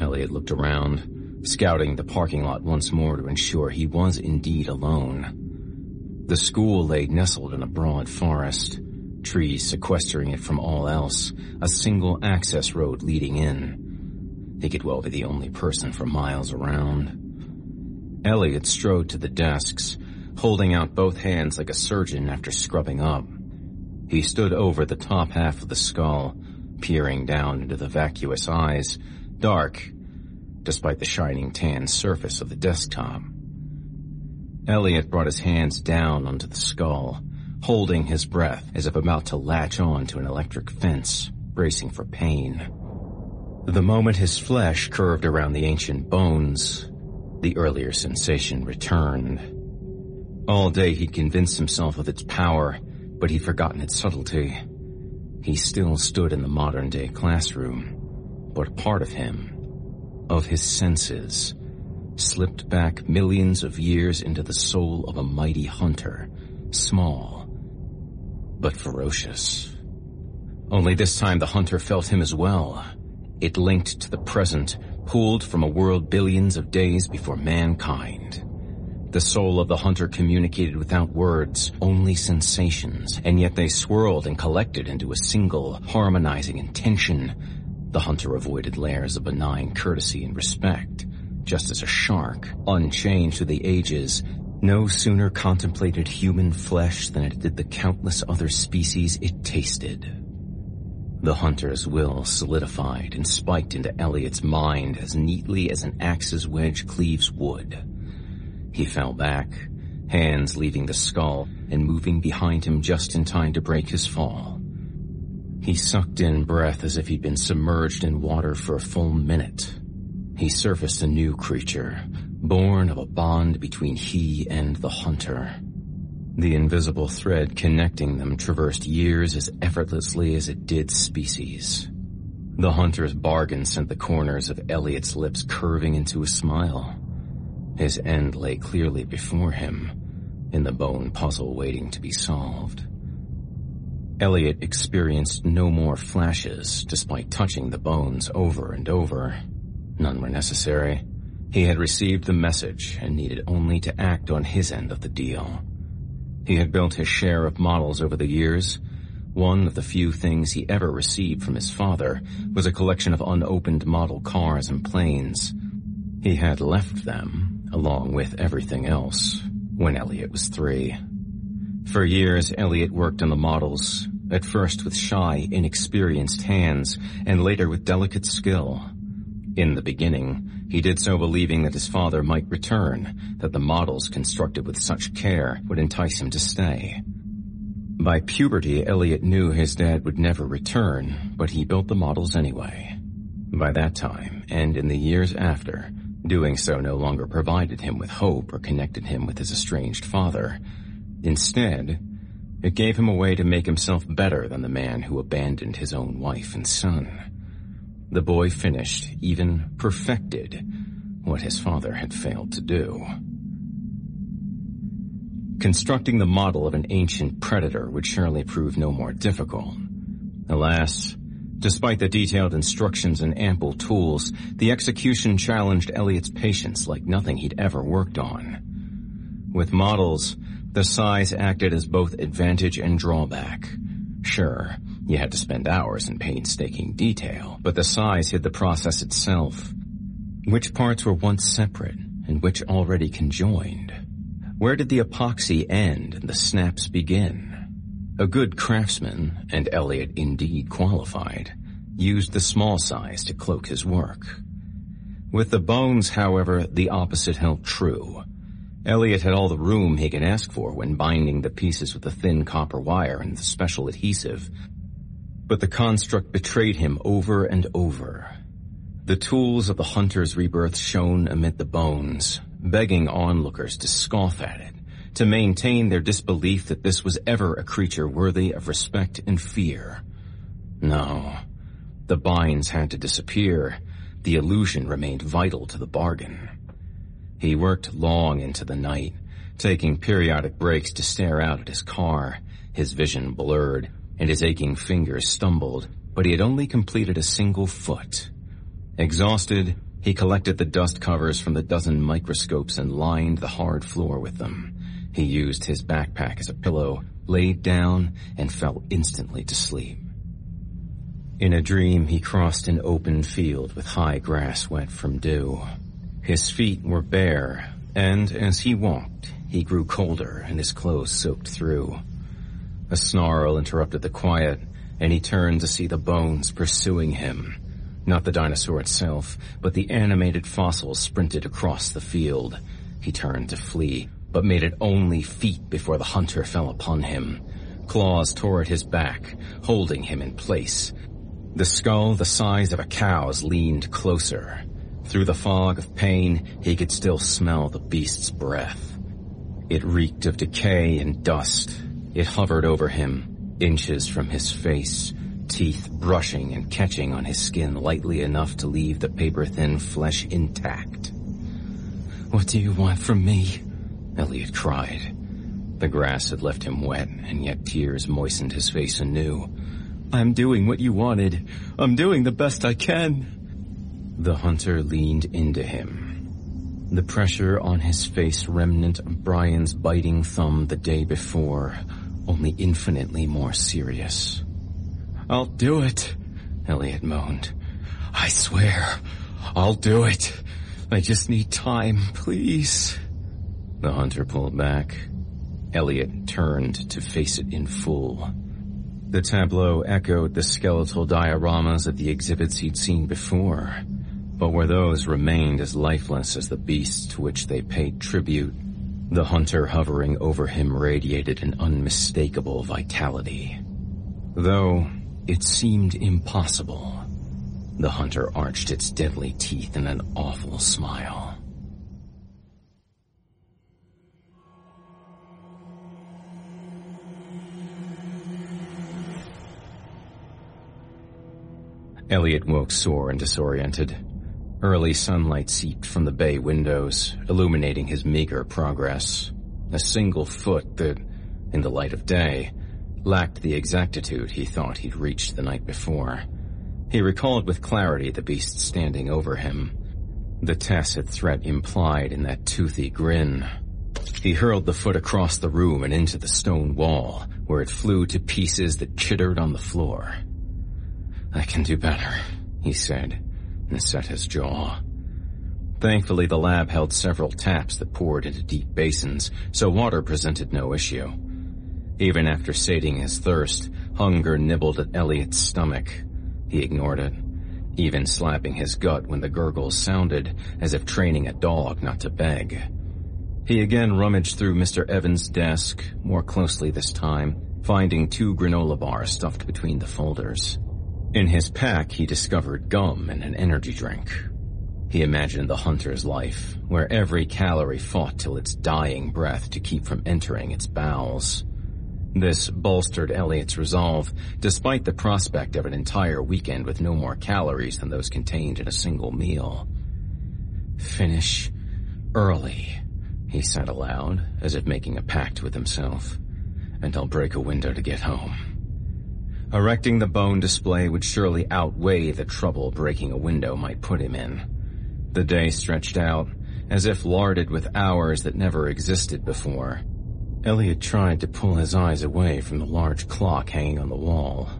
Elliot looked around, scouting the parking lot once more to ensure he was indeed alone. The school lay nestled in a broad forest, trees sequestering it from all else, a single access road leading in. He could well be the only person for miles around. Elliot strode to the desks, holding out both hands like a surgeon after scrubbing up. He stood over the top half of the skull, peering down into the vacuous eyes, dark, despite the shining tan surface of the desktop. Elliot brought his hands down onto the skull, holding his breath as if about to latch on to an electric fence, bracing for pain. The moment his flesh curved around the ancient bones, the earlier sensation returned. All day he'd convinced himself of its power, but he'd forgotten its subtlety. He still stood in the modern day classroom, but part of him, of his senses, slipped back millions of years into the soul of a mighty hunter, small, but ferocious. Only this time the hunter felt him as well. It linked to the present, pulled from a world billions of days before mankind. The soul of the hunter communicated without words, only sensations, and yet they swirled and collected into a single, harmonizing intention. The hunter avoided layers of benign courtesy and respect, just as a shark, unchanged through the ages, no sooner contemplated human flesh than it did the countless other species it tasted. The hunter's will solidified and spiked into Elliot's mind as neatly as an axe's wedge cleaves wood. He fell back, hands leaving the skull and moving behind him just in time to break his fall. He sucked in breath as if he'd been submerged in water for a full minute. He surfaced a new creature, born of a bond between he and the hunter. The invisible thread connecting them traversed years as effortlessly as it did species. The hunter's bargain sent the corners of Elliot's lips curving into a smile. His end lay clearly before him, in the bone puzzle waiting to be solved. Elliot experienced no more flashes despite touching the bones over and over. None were necessary. He had received the message and needed only to act on his end of the deal. He had built his share of models over the years. One of the few things he ever received from his father was a collection of unopened model cars and planes. He had left them, along with everything else, when Elliot was three. For years, Elliot worked on the models, at first with shy, inexperienced hands, and later with delicate skill. In the beginning, he did so believing that his father might return, that the models constructed with such care would entice him to stay. By puberty, Elliot knew his dad would never return, but he built the models anyway. By that time, and in the years after, doing so no longer provided him with hope or connected him with his estranged father. Instead, it gave him a way to make himself better than the man who abandoned his own wife and son. The boy finished, even perfected, what his father had failed to do. Constructing the model of an ancient predator would surely prove no more difficult. Alas, despite the detailed instructions and ample tools, the execution challenged Elliot's patience like nothing he'd ever worked on. With models, the size acted as both advantage and drawback. Sure, you had to spend hours in painstaking detail, but the size hid the process itself. Which parts were once separate and which already conjoined? Where did the epoxy end and the snaps begin? A good craftsman, and Elliot indeed qualified, used the small size to cloak his work. With the bones, however, the opposite held true. Elliot had all the room he could ask for when binding the pieces with the thin copper wire and the special adhesive, but the construct betrayed him over and over. The tools of the hunter's rebirth shone amid the bones, begging onlookers to scoff at it to maintain their disbelief that this was ever a creature worthy of respect and fear. No. The binds had to disappear. The illusion remained vital to the bargain. He worked long into the night, taking periodic breaks to stare out at his car. His vision blurred, and his aching fingers stumbled, but he had only completed a single foot. Exhausted, he collected the dust covers from the dozen microscopes and lined the hard floor with them. He used his backpack as a pillow, laid down, and fell instantly to sleep. In a dream, he crossed an open field with high grass wet from dew. His feet were bare, and as he walked, he grew colder and his clothes soaked through. A snarl interrupted the quiet, and he turned to see the bones pursuing him. Not the dinosaur itself, but the animated fossils sprinted across the field. He turned to flee, but made it only feet before the hunter fell upon him. Claws tore at his back, holding him in place. The skull the size of a cow's leaned closer. Through the fog of pain, he could still smell the beast's breath. It reeked of decay and dust. It hovered over him, inches from his face, teeth brushing and catching on his skin lightly enough to leave the paper-thin flesh intact. What do you want from me? Elliot cried. The grass had left him wet, and yet tears moistened his face anew. I'm doing what you wanted. I'm doing the best I can. The hunter leaned into him. The pressure on his face remnant of Brian's biting thumb the day before, only infinitely more serious. I'll do it, Elliot moaned. I swear, I'll do it. I just need time, please. The hunter pulled back. Elliot turned to face it in full. The tableau echoed the skeletal dioramas of the exhibits he'd seen before, but where those remained as lifeless as the beasts to which they paid tribute, the hunter hovering over him radiated an unmistakable vitality. Though it seemed impossible, the hunter arched its deadly teeth in an awful smile. Elliot woke sore and disoriented. Early sunlight seeped from the bay windows, illuminating his meager progress. A single foot that, in the light of day, lacked the exactitude he thought he'd reached the night before. He recalled with clarity the beast standing over him, the tacit threat implied in that toothy grin. He hurled the foot across the room and into the stone wall, where it flew to pieces that chittered on the floor. I can do better, he said, and set his jaw. Thankfully, the lab held several taps that poured into deep basins, so water presented no issue. Even after sating his thirst, hunger nibbled at Elliot's stomach. He ignored it, even slapping his gut when the gurgles sounded, as if training a dog not to beg. He again rummaged through Mr. Evans' desk, more closely this time, finding two granola bars stuffed between the folders. In his pack, he discovered gum and an energy drink. He imagined the hunter's life, where every calorie fought till its dying breath to keep from entering its bowels. This bolstered Elliot's resolve, despite the prospect of an entire weekend with no more calories than those contained in a single meal. Finish early, he said aloud, as if making a pact with himself, and I'll break a window to get home. Erecting the bone display would surely outweigh the trouble breaking a window might put him in. The day stretched out, as if larded with hours that never existed before. Elliot tried to pull his eyes away from the large clock hanging on the wall.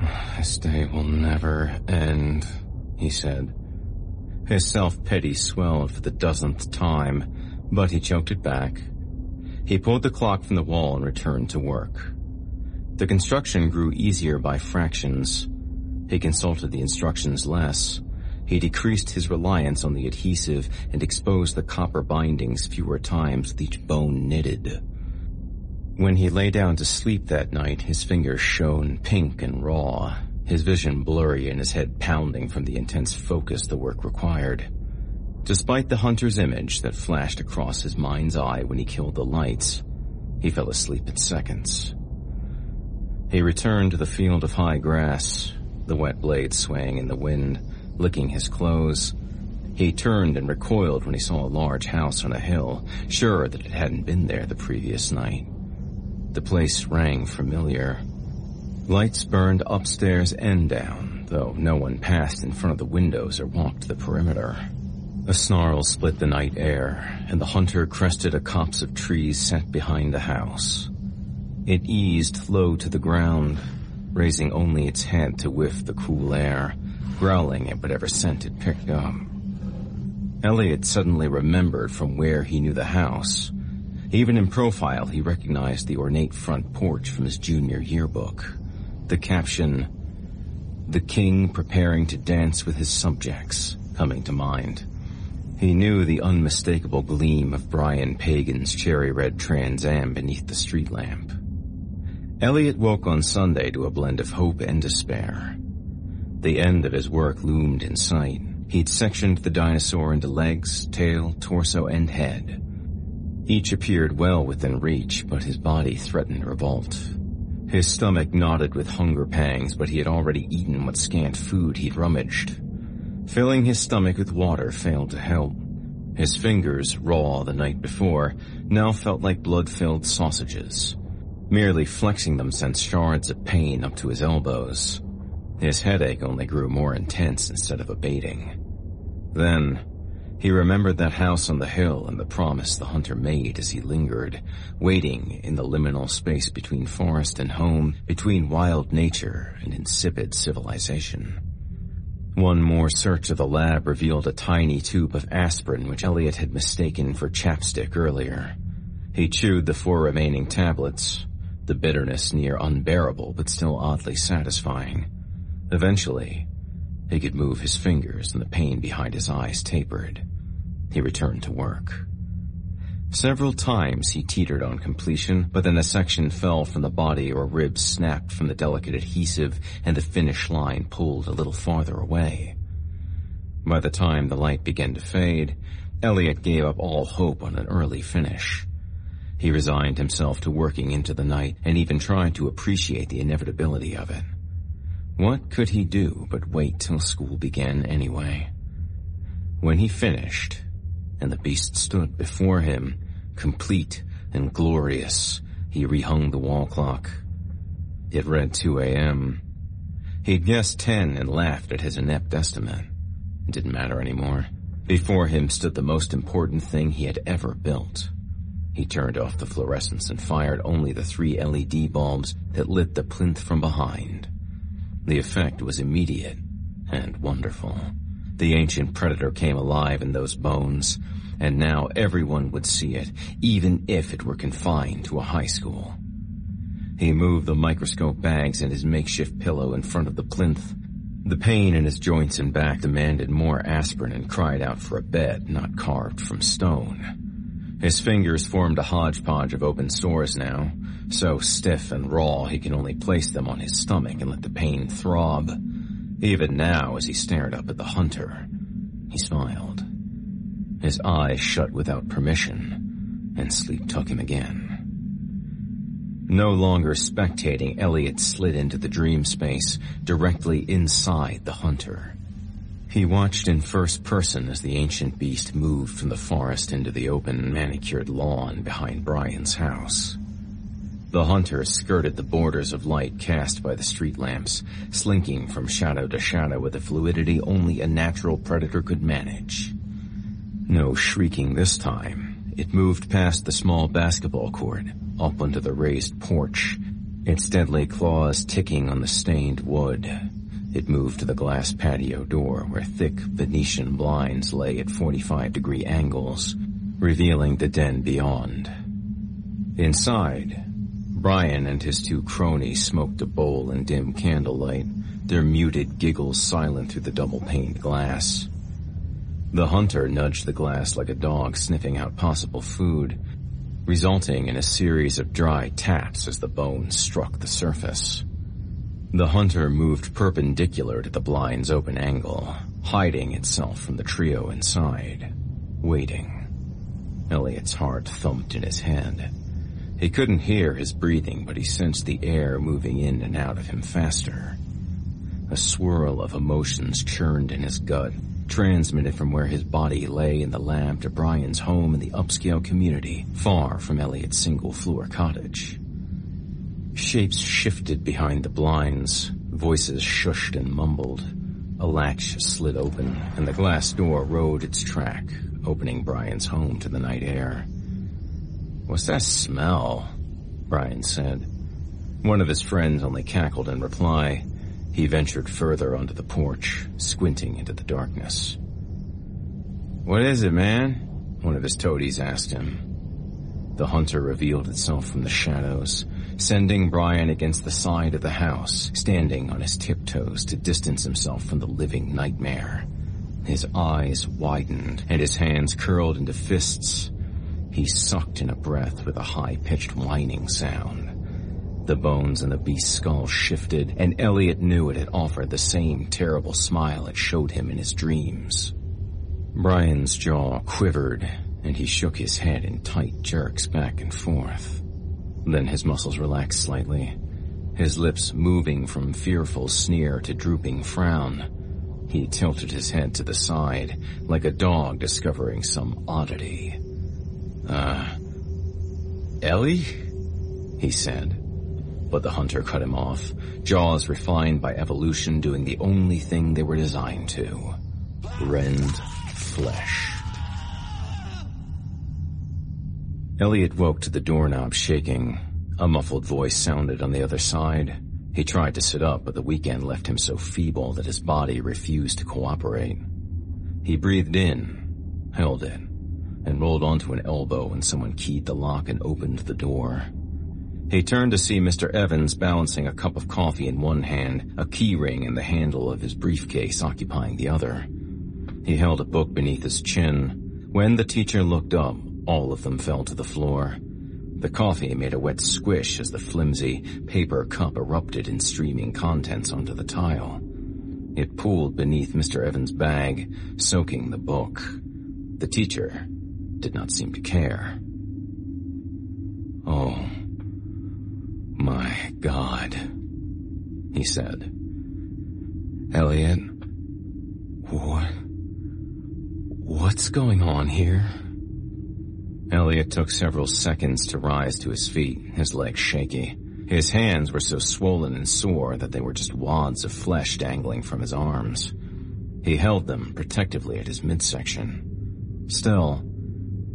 This day will never end, he said. His self-pity swelled for the dozenth time, but he choked it back. He pulled the clock from the wall and returned to work. The construction grew easier by fractions. He consulted the instructions less. He decreased his reliance on the adhesive and exposed the copper bindings fewer times with each bone knitted. When he lay down to sleep that night, his fingers shone pink and raw, his vision blurry and his head pounding from the intense focus the work required. Despite the hunter's image that flashed across his mind's eye when he killed the lights, he fell asleep in seconds. He returned to the field of high grass, the wet blades swaying in the wind, licking his clothes. He turned and recoiled when he saw a large house on a hill, sure that it hadn't been there the previous night. The place rang familiar. Lights burned upstairs and down, though no one passed in front of the windows or walked the perimeter. A snarl split the night air, and the hunter crested a copse of trees set behind the house. It eased low to the ground, raising only its head to whiff the cool air, growling at whatever scent it picked up. Elliot suddenly remembered from where he knew the house. Even in profile, he recognized the ornate front porch from his junior yearbook. The caption, The King Preparing to Dance with His Subjects, coming to mind. He knew the unmistakable gleam of Brian Pagan's cherry red Trans Am beneath the street lamp. Elliot woke on Sunday to a blend of hope and despair. The end of his work loomed in sight. He'd sectioned the dinosaur into legs, tail, torso, and head. Each appeared well within reach, but his body threatened revolt. His stomach knotted with hunger pangs, but he had already eaten what scant food he'd rummaged. Filling his stomach with water failed to help. His fingers, raw the night before, now felt like blood-filled sausages. Merely flexing them sent shards of pain up to his elbows. His headache only grew more intense instead of abating. Then, he remembered that house on the hill and the promise the hunter made as he lingered, waiting in the liminal space between forest and home, between wild nature and insipid civilization. One more search of the lab revealed a tiny tube of aspirin which Elliot had mistaken for chapstick earlier. He chewed the four remaining tablets, the bitterness near unbearable but still oddly satisfying. Eventually, he could move his fingers and the pain behind his eyes tapered. He returned to work. Several times he teetered on completion, but then a section fell from the body or ribs snapped from the delicate adhesive and the finish line pulled a little farther away. By the time the light began to fade, Elliot gave up all hope on an early finish. He resigned himself to working into the night and even tried to appreciate the inevitability of it. What could he do but wait till school began anyway? When he finished, and the beast stood before him, complete and glorious, he rehung the wall clock. It read 2 a.m. He'd guessed 10 and laughed at his inept estimate. It didn't matter anymore. Before him stood the most important thing he had ever built. He turned off the fluorescence and fired only the three LED bulbs that lit the plinth from behind. The effect was immediate and wonderful. The ancient predator came alive in those bones, and now everyone would see it, even if it were confined to a high school. He moved the microscope bags and his makeshift pillow in front of the plinth. The pain in his joints and back demanded more aspirin and cried out for a bed not carved from stone. His fingers formed a hodgepodge of open sores now, so stiff and raw he could only place them on his stomach and let the pain throb. Even now, as he stared up at the hunter, he smiled. His eyes shut without permission, and sleep took him again. No longer spectating, Elliot slid into the dream space, directly inside the hunter. He watched in first person as the ancient beast moved from the forest into the open, manicured lawn behind Brian's house. The hunter skirted the borders of light cast by the street lamps, slinking from shadow to shadow with a fluidity only a natural predator could manage. No shrieking this time. It moved past the small basketball court, up onto the raised porch, its deadly claws ticking on the stained wood. It moved to the glass patio door where thick Venetian blinds lay at 45 degree angles, revealing the den beyond. Inside, Brian and his two cronies smoked a bowl in dim candlelight, their muted giggles silent through the double-paned glass. The hunter nudged the glass like a dog sniffing out possible food, resulting in a series of dry taps as the bone struck the surface. The hunter moved perpendicular to the blind's open angle, hiding itself from the trio inside, waiting. Elliot's heart thumped in his head. He couldn't hear his breathing, but he sensed the air moving in and out of him faster. A swirl of emotions churned in his gut, transmitted from where his body lay in the lab to Brian's home in the upscale community, far from Elliot's single-floor cottage. Shapes shifted behind the blinds, voices shushed and mumbled. A latch slid open, and the glass door rode its track, opening Brian's home to the night air. What's that smell? Brian said. One of his friends only cackled in reply. He ventured further onto the porch, squinting into the darkness. What is it, man? One of his toadies asked him. The hunter revealed itself from the shadows, sending Brian against the side of the house, standing on his tiptoes to distance himself from the living nightmare. His eyes widened and his hands curled into fists, he sucked in a breath with a high-pitched whining sound. The bones in the beast's skull shifted, and Elliot knew it had offered the same terrible smile it showed him in his dreams. Brian's jaw quivered, and he shook his head in tight jerks back and forth. Then his muscles relaxed slightly, his lips moving from fearful sneer to drooping frown. He tilted his head to the side, like a dog discovering some oddity. Uh, Ellie? He said. But the hunter cut him off, jaws refined by evolution doing the only thing they were designed to. Rend flesh. Elliot woke to the doorknob shaking. A muffled voice sounded on the other side. He tried to sit up, but the weekend left him so feeble that his body refused to cooperate. He breathed in, held it, and rolled onto an elbow when someone keyed the lock and opened the door. He turned to see Mr. Evans balancing a cup of coffee in one hand, a key ring and the handle of his briefcase occupying the other. He held a book beneath his chin. When the teacher looked up, all of them fell to the floor. The coffee made a wet squish as the flimsy paper cup erupted in streaming contents onto the tile. It pooled beneath Mr. Evans' bag, soaking the book. The teacher did not seem to care. Oh, my God, he said. Elliot, what, what's going on here? Elliot took several seconds to rise to his feet, his legs shaky. His hands were so swollen and sore that they were just wads of flesh dangling from his arms. He held them protectively at his midsection. Still,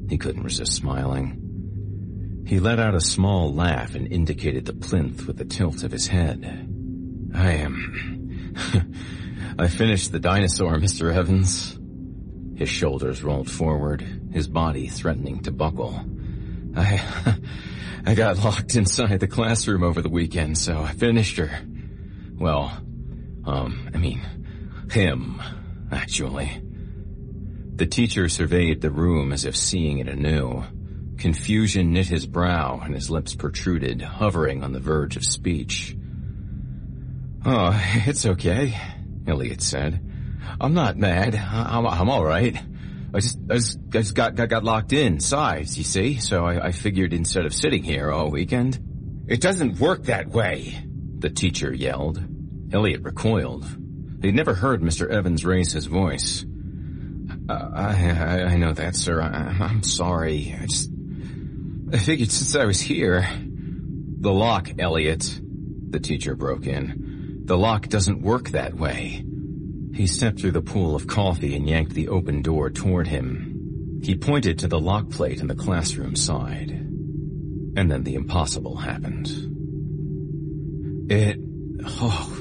he couldn't resist smiling. He let out a small laugh and indicated the plinth with a tilt of his head. I am... Um, I finished the dinosaur, Mr. Evans. His shoulders rolled forward, his body threatening to buckle. I... I got locked inside the classroom over the weekend, so I finished her. Well, um, I mean, him, actually. The teacher surveyed the room as if seeing it anew. Confusion knit his brow and his lips protruded, hovering on the verge of speech. Oh, it's okay, Elliot said. I'm not mad. I'm, I'm all right. I just, I just, I just got, got, got locked inside, you see? So I, I figured instead of sitting here all weekend. It doesn't work that way, the teacher yelled. Elliot recoiled. He'd never heard Mr. Evans raise his voice. Uh, I, I know that, sir. I, I'm sorry. I just... I figured since I was here... The lock, Elliot. The teacher broke in. The lock doesn't work that way. He stepped through the pool of coffee and yanked the open door toward him. He pointed to the lock plate in the classroom side. And then the impossible happened. It... Oh...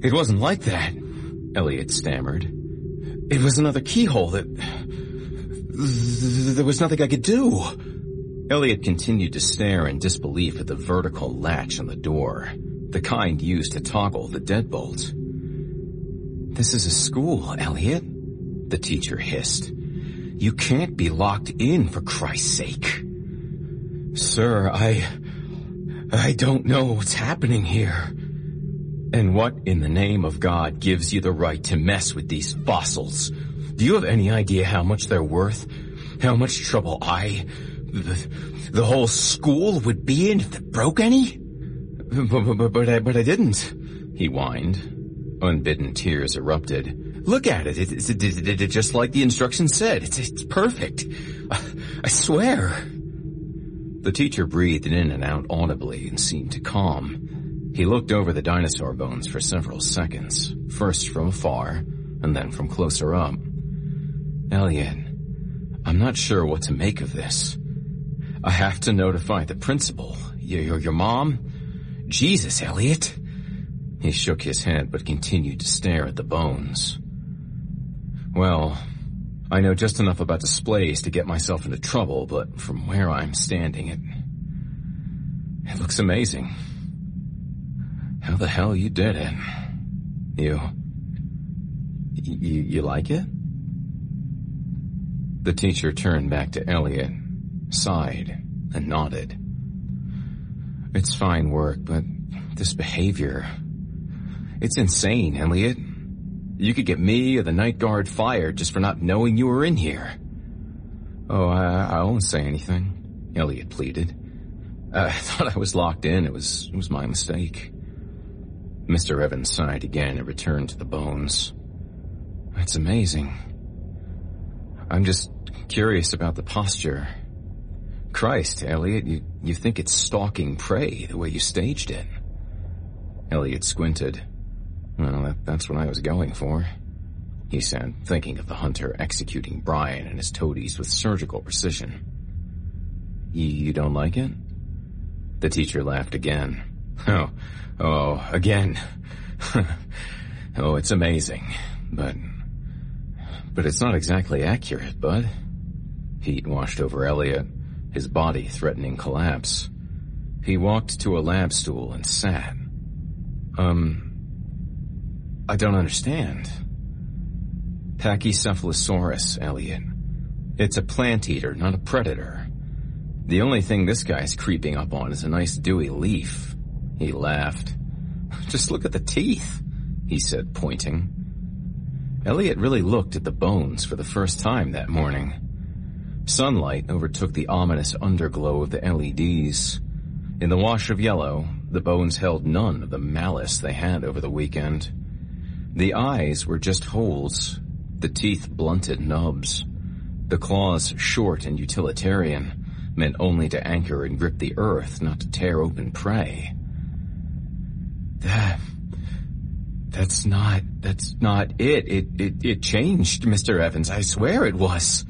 It wasn't like that, Elliot stammered. It was another keyhole that... There was nothing I could do. Elliot continued to stare in disbelief at the vertical latch on the door, the kind used to toggle the deadbolt. This is a school, Elliot, the teacher hissed. You can't be locked in for Christ's sake. Sir, I... I don't know what's happening here. And what in the name of God gives you the right to mess with these fossils? Do you have any idea how much they're worth? How much trouble I, the, the whole school would be in if it broke any? But, but, but, I, but I didn't, he whined. Unbidden tears erupted. Look at it. It, it, it, it just like the instructions said. It's, it's perfect. I, swear. The teacher breathed in and out audibly and seemed to calm. He looked over the dinosaur bones for several seconds, first from afar, and then from closer up. Elliot, I'm not sure what to make of this. I have to notify the principal. Your, your, your mom? Jesus, Elliot. He shook his head but continued to stare at the bones. Well, I know just enough about displays to get myself into trouble, but from where I'm standing, it... It looks amazing. How the hell you did it? You... You, you like it? The teacher turned back to Elliot, sighed, and nodded. It's fine work, but this behavior... It's insane, Elliot. You could get me or the night guard fired just for not knowing you were in here. Oh, I, I won't say anything, Elliot pleaded. I thought I was locked in. It was, it was my mistake. Mr. Evans sighed again and returned to the bones. It's amazing. I'm just curious about the posture. Christ, Elliot, you, you think it's stalking prey the way you staged it. Elliot squinted. Well, that, that's what I was going for, he said, thinking of the hunter executing Brian and his toadies with surgical precision. You don't like it? The teacher laughed again. Oh, oh, again. oh, it's amazing, but, but it's not exactly accurate, bud. Heat washed over Elliot, his body threatening collapse. He walked to a lab stool and sat. Um, I don't understand. Pachycephalosaurus, Elliot. It's a plant eater, not a predator. The only thing this guy's creeping up on is a nice dewy leaf. He laughed. Just look at the teeth, he said, pointing. Elliot really looked at the bones for the first time that morning. Sunlight overtook the ominous underglow of the LEDs. In the wash of yellow, the bones held none of the malice they had over the weekend. The eyes were just holes, the teeth blunted nubs, the claws short and utilitarian, meant only to anchor and grip the earth, not to tear open prey. That... That's not... that's not it. It, it, it changed, Mr. Evans. I swear it was.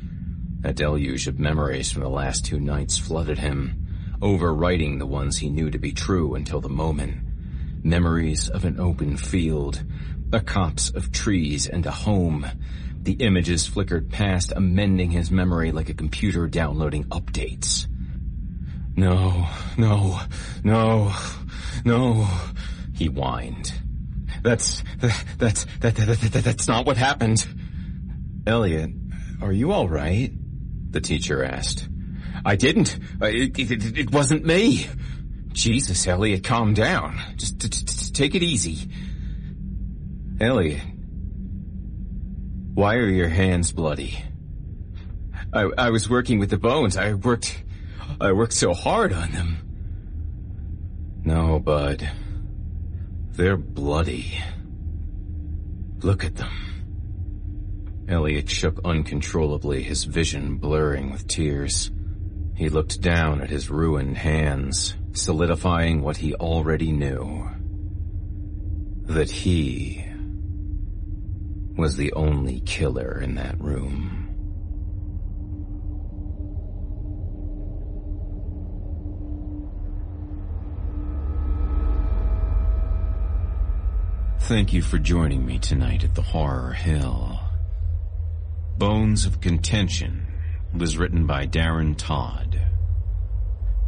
A deluge of memories from the last two nights flooded him, overwriting the ones he knew to be true until the moment. Memories of an open field, a copse of trees and a home. The images flickered past, amending his memory like a computer downloading updates. No, no, no, no, he whined. That's, that's, that, that, that, that's not what happened. Elliot, are you alright? The teacher asked. I didn't. Uh, it, it, it wasn't me. Jesus, Elliot, calm down. Just, just take it easy. Elliot, why are your hands bloody? I, I was working with the bones. I worked, I worked so hard on them. No, bud. They're bloody. Look at them. Elliot shook uncontrollably, his vision blurring with tears. He looked down at his ruined hands, solidifying what he already knew. That he was the only killer in that room. Thank you for joining me tonight at the Horror Hill. Bones of Contention was written by Darren Todd.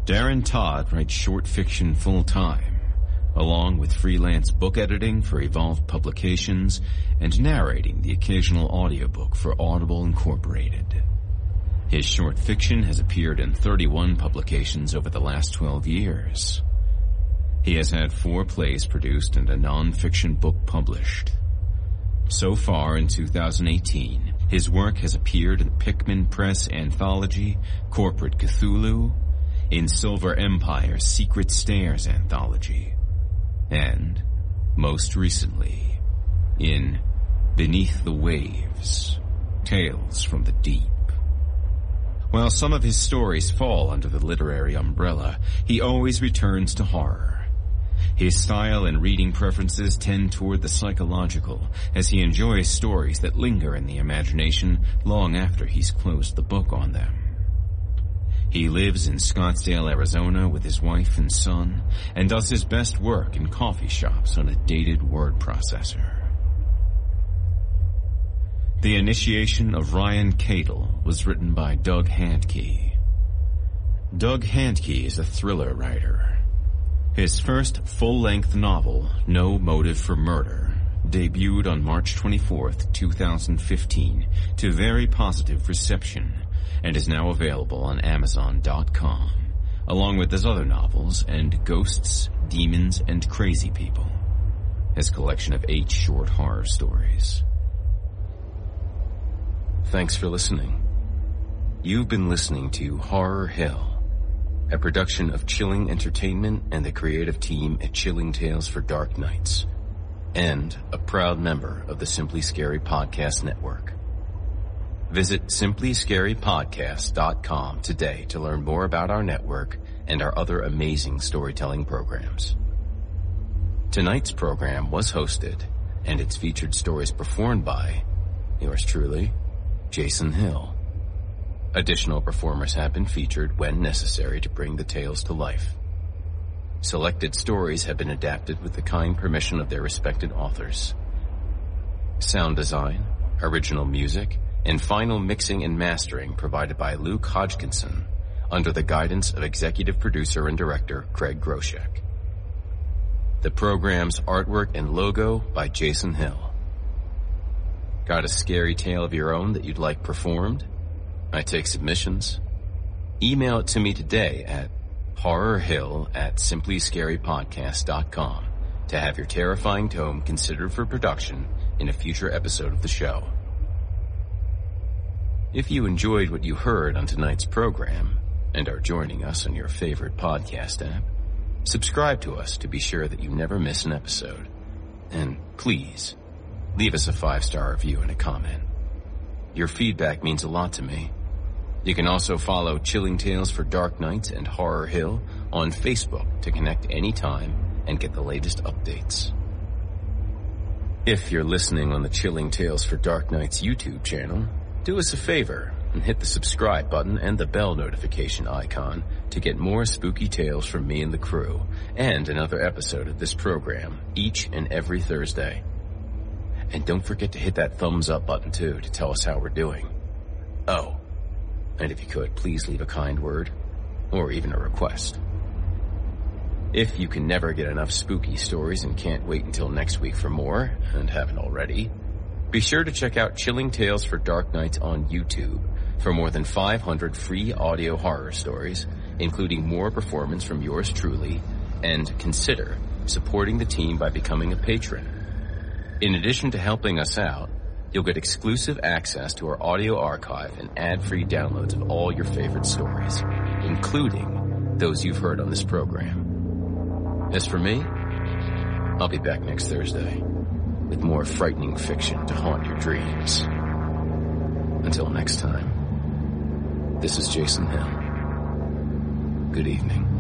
Darren Todd writes short fiction full-time, along with freelance book editing for Evolved Publications and narrating the occasional audiobook for Audible Incorporated. His short fiction has appeared in 31 publications over the last 12 years. He has had four plays produced and a non-fiction book published. So far in 2018, his work has appeared in Pickman Press Anthology, Corporate Cthulhu, in Silver Empire's Secret Stairs Anthology, and, most recently, in Beneath the Waves, Tales from the Deep. While some of his stories fall under the literary umbrella, he always returns to horror. His style and reading preferences tend toward the psychological, as he enjoys stories that linger in the imagination long after he's closed the book on them. He lives in Scottsdale, Arizona with his wife and son, and does his best work in coffee shops on a dated word processor. The Initiation of Ryan Cadle was written by Doug Hantke. Doug Hantke is a thriller writer. His first full-length novel, No Motive for Murder, debuted on March 24, 2015, to very positive reception, and is now available on Amazon.com, along with his other novels and Ghosts, Demons, and Crazy People, his collection of eight short horror stories. Thanks for listening. You've been listening to Horror Hill, a production of Chilling Entertainment and the creative team at Chilling Tales for Dark Nights, and a proud member of the Simply Scary Podcast Network. Visit simplyscarypodcast.com today to learn more about our network and our other amazing storytelling programs. Tonight's program was hosted, and its featured stories performed by yours truly, Jason Hill. Additional performers have been featured when necessary to bring the tales to life. Selected stories have been adapted with the kind permission of their respected authors. Sound design, original music, and final mixing and mastering provided by Luke Hodgkinson under the guidance of executive producer and director Craig Groshek. The program's artwork and logo by Jason Hill. Got a scary tale of your own that you'd like performed? I take submissions. Email it to me today at horrorhill at simplyscarypodcast.com to have your terrifying tome considered for production in a future episode of the show. If you enjoyed what you heard on tonight's program and are joining us on your favorite podcast app, subscribe to us to be sure that you never miss an episode. And please, leave us a five-star review and a comment. Your feedback means a lot to me. You can also follow Chilling Tales for Dark Nights and Horror Hill on Facebook to connect anytime and get the latest updates. If you're listening on the Chilling Tales for Dark Nights YouTube channel, do us a favor and hit the subscribe button and the bell notification icon to get more spooky tales from me and the crew and another episode of this program each and every Thursday. And don't forget to hit that thumbs up button too to tell us how we're doing. Oh, and if you could, please leave a kind word or even a request. If you can never get enough spooky stories and can't wait until next week for more, and haven't already, be sure to check out Chilling Tales for Dark Nights on YouTube for more than 500 free audio horror stories, including more performance from yours truly, and consider supporting the team by becoming a patron. In addition to helping us out, you'll get exclusive access to our audio archive and ad-free downloads of all your favorite stories, including those you've heard on this program. As for me, I'll be back next Thursday with more frightening fiction to haunt your dreams. Until next time, this is Jason Hill. Good evening.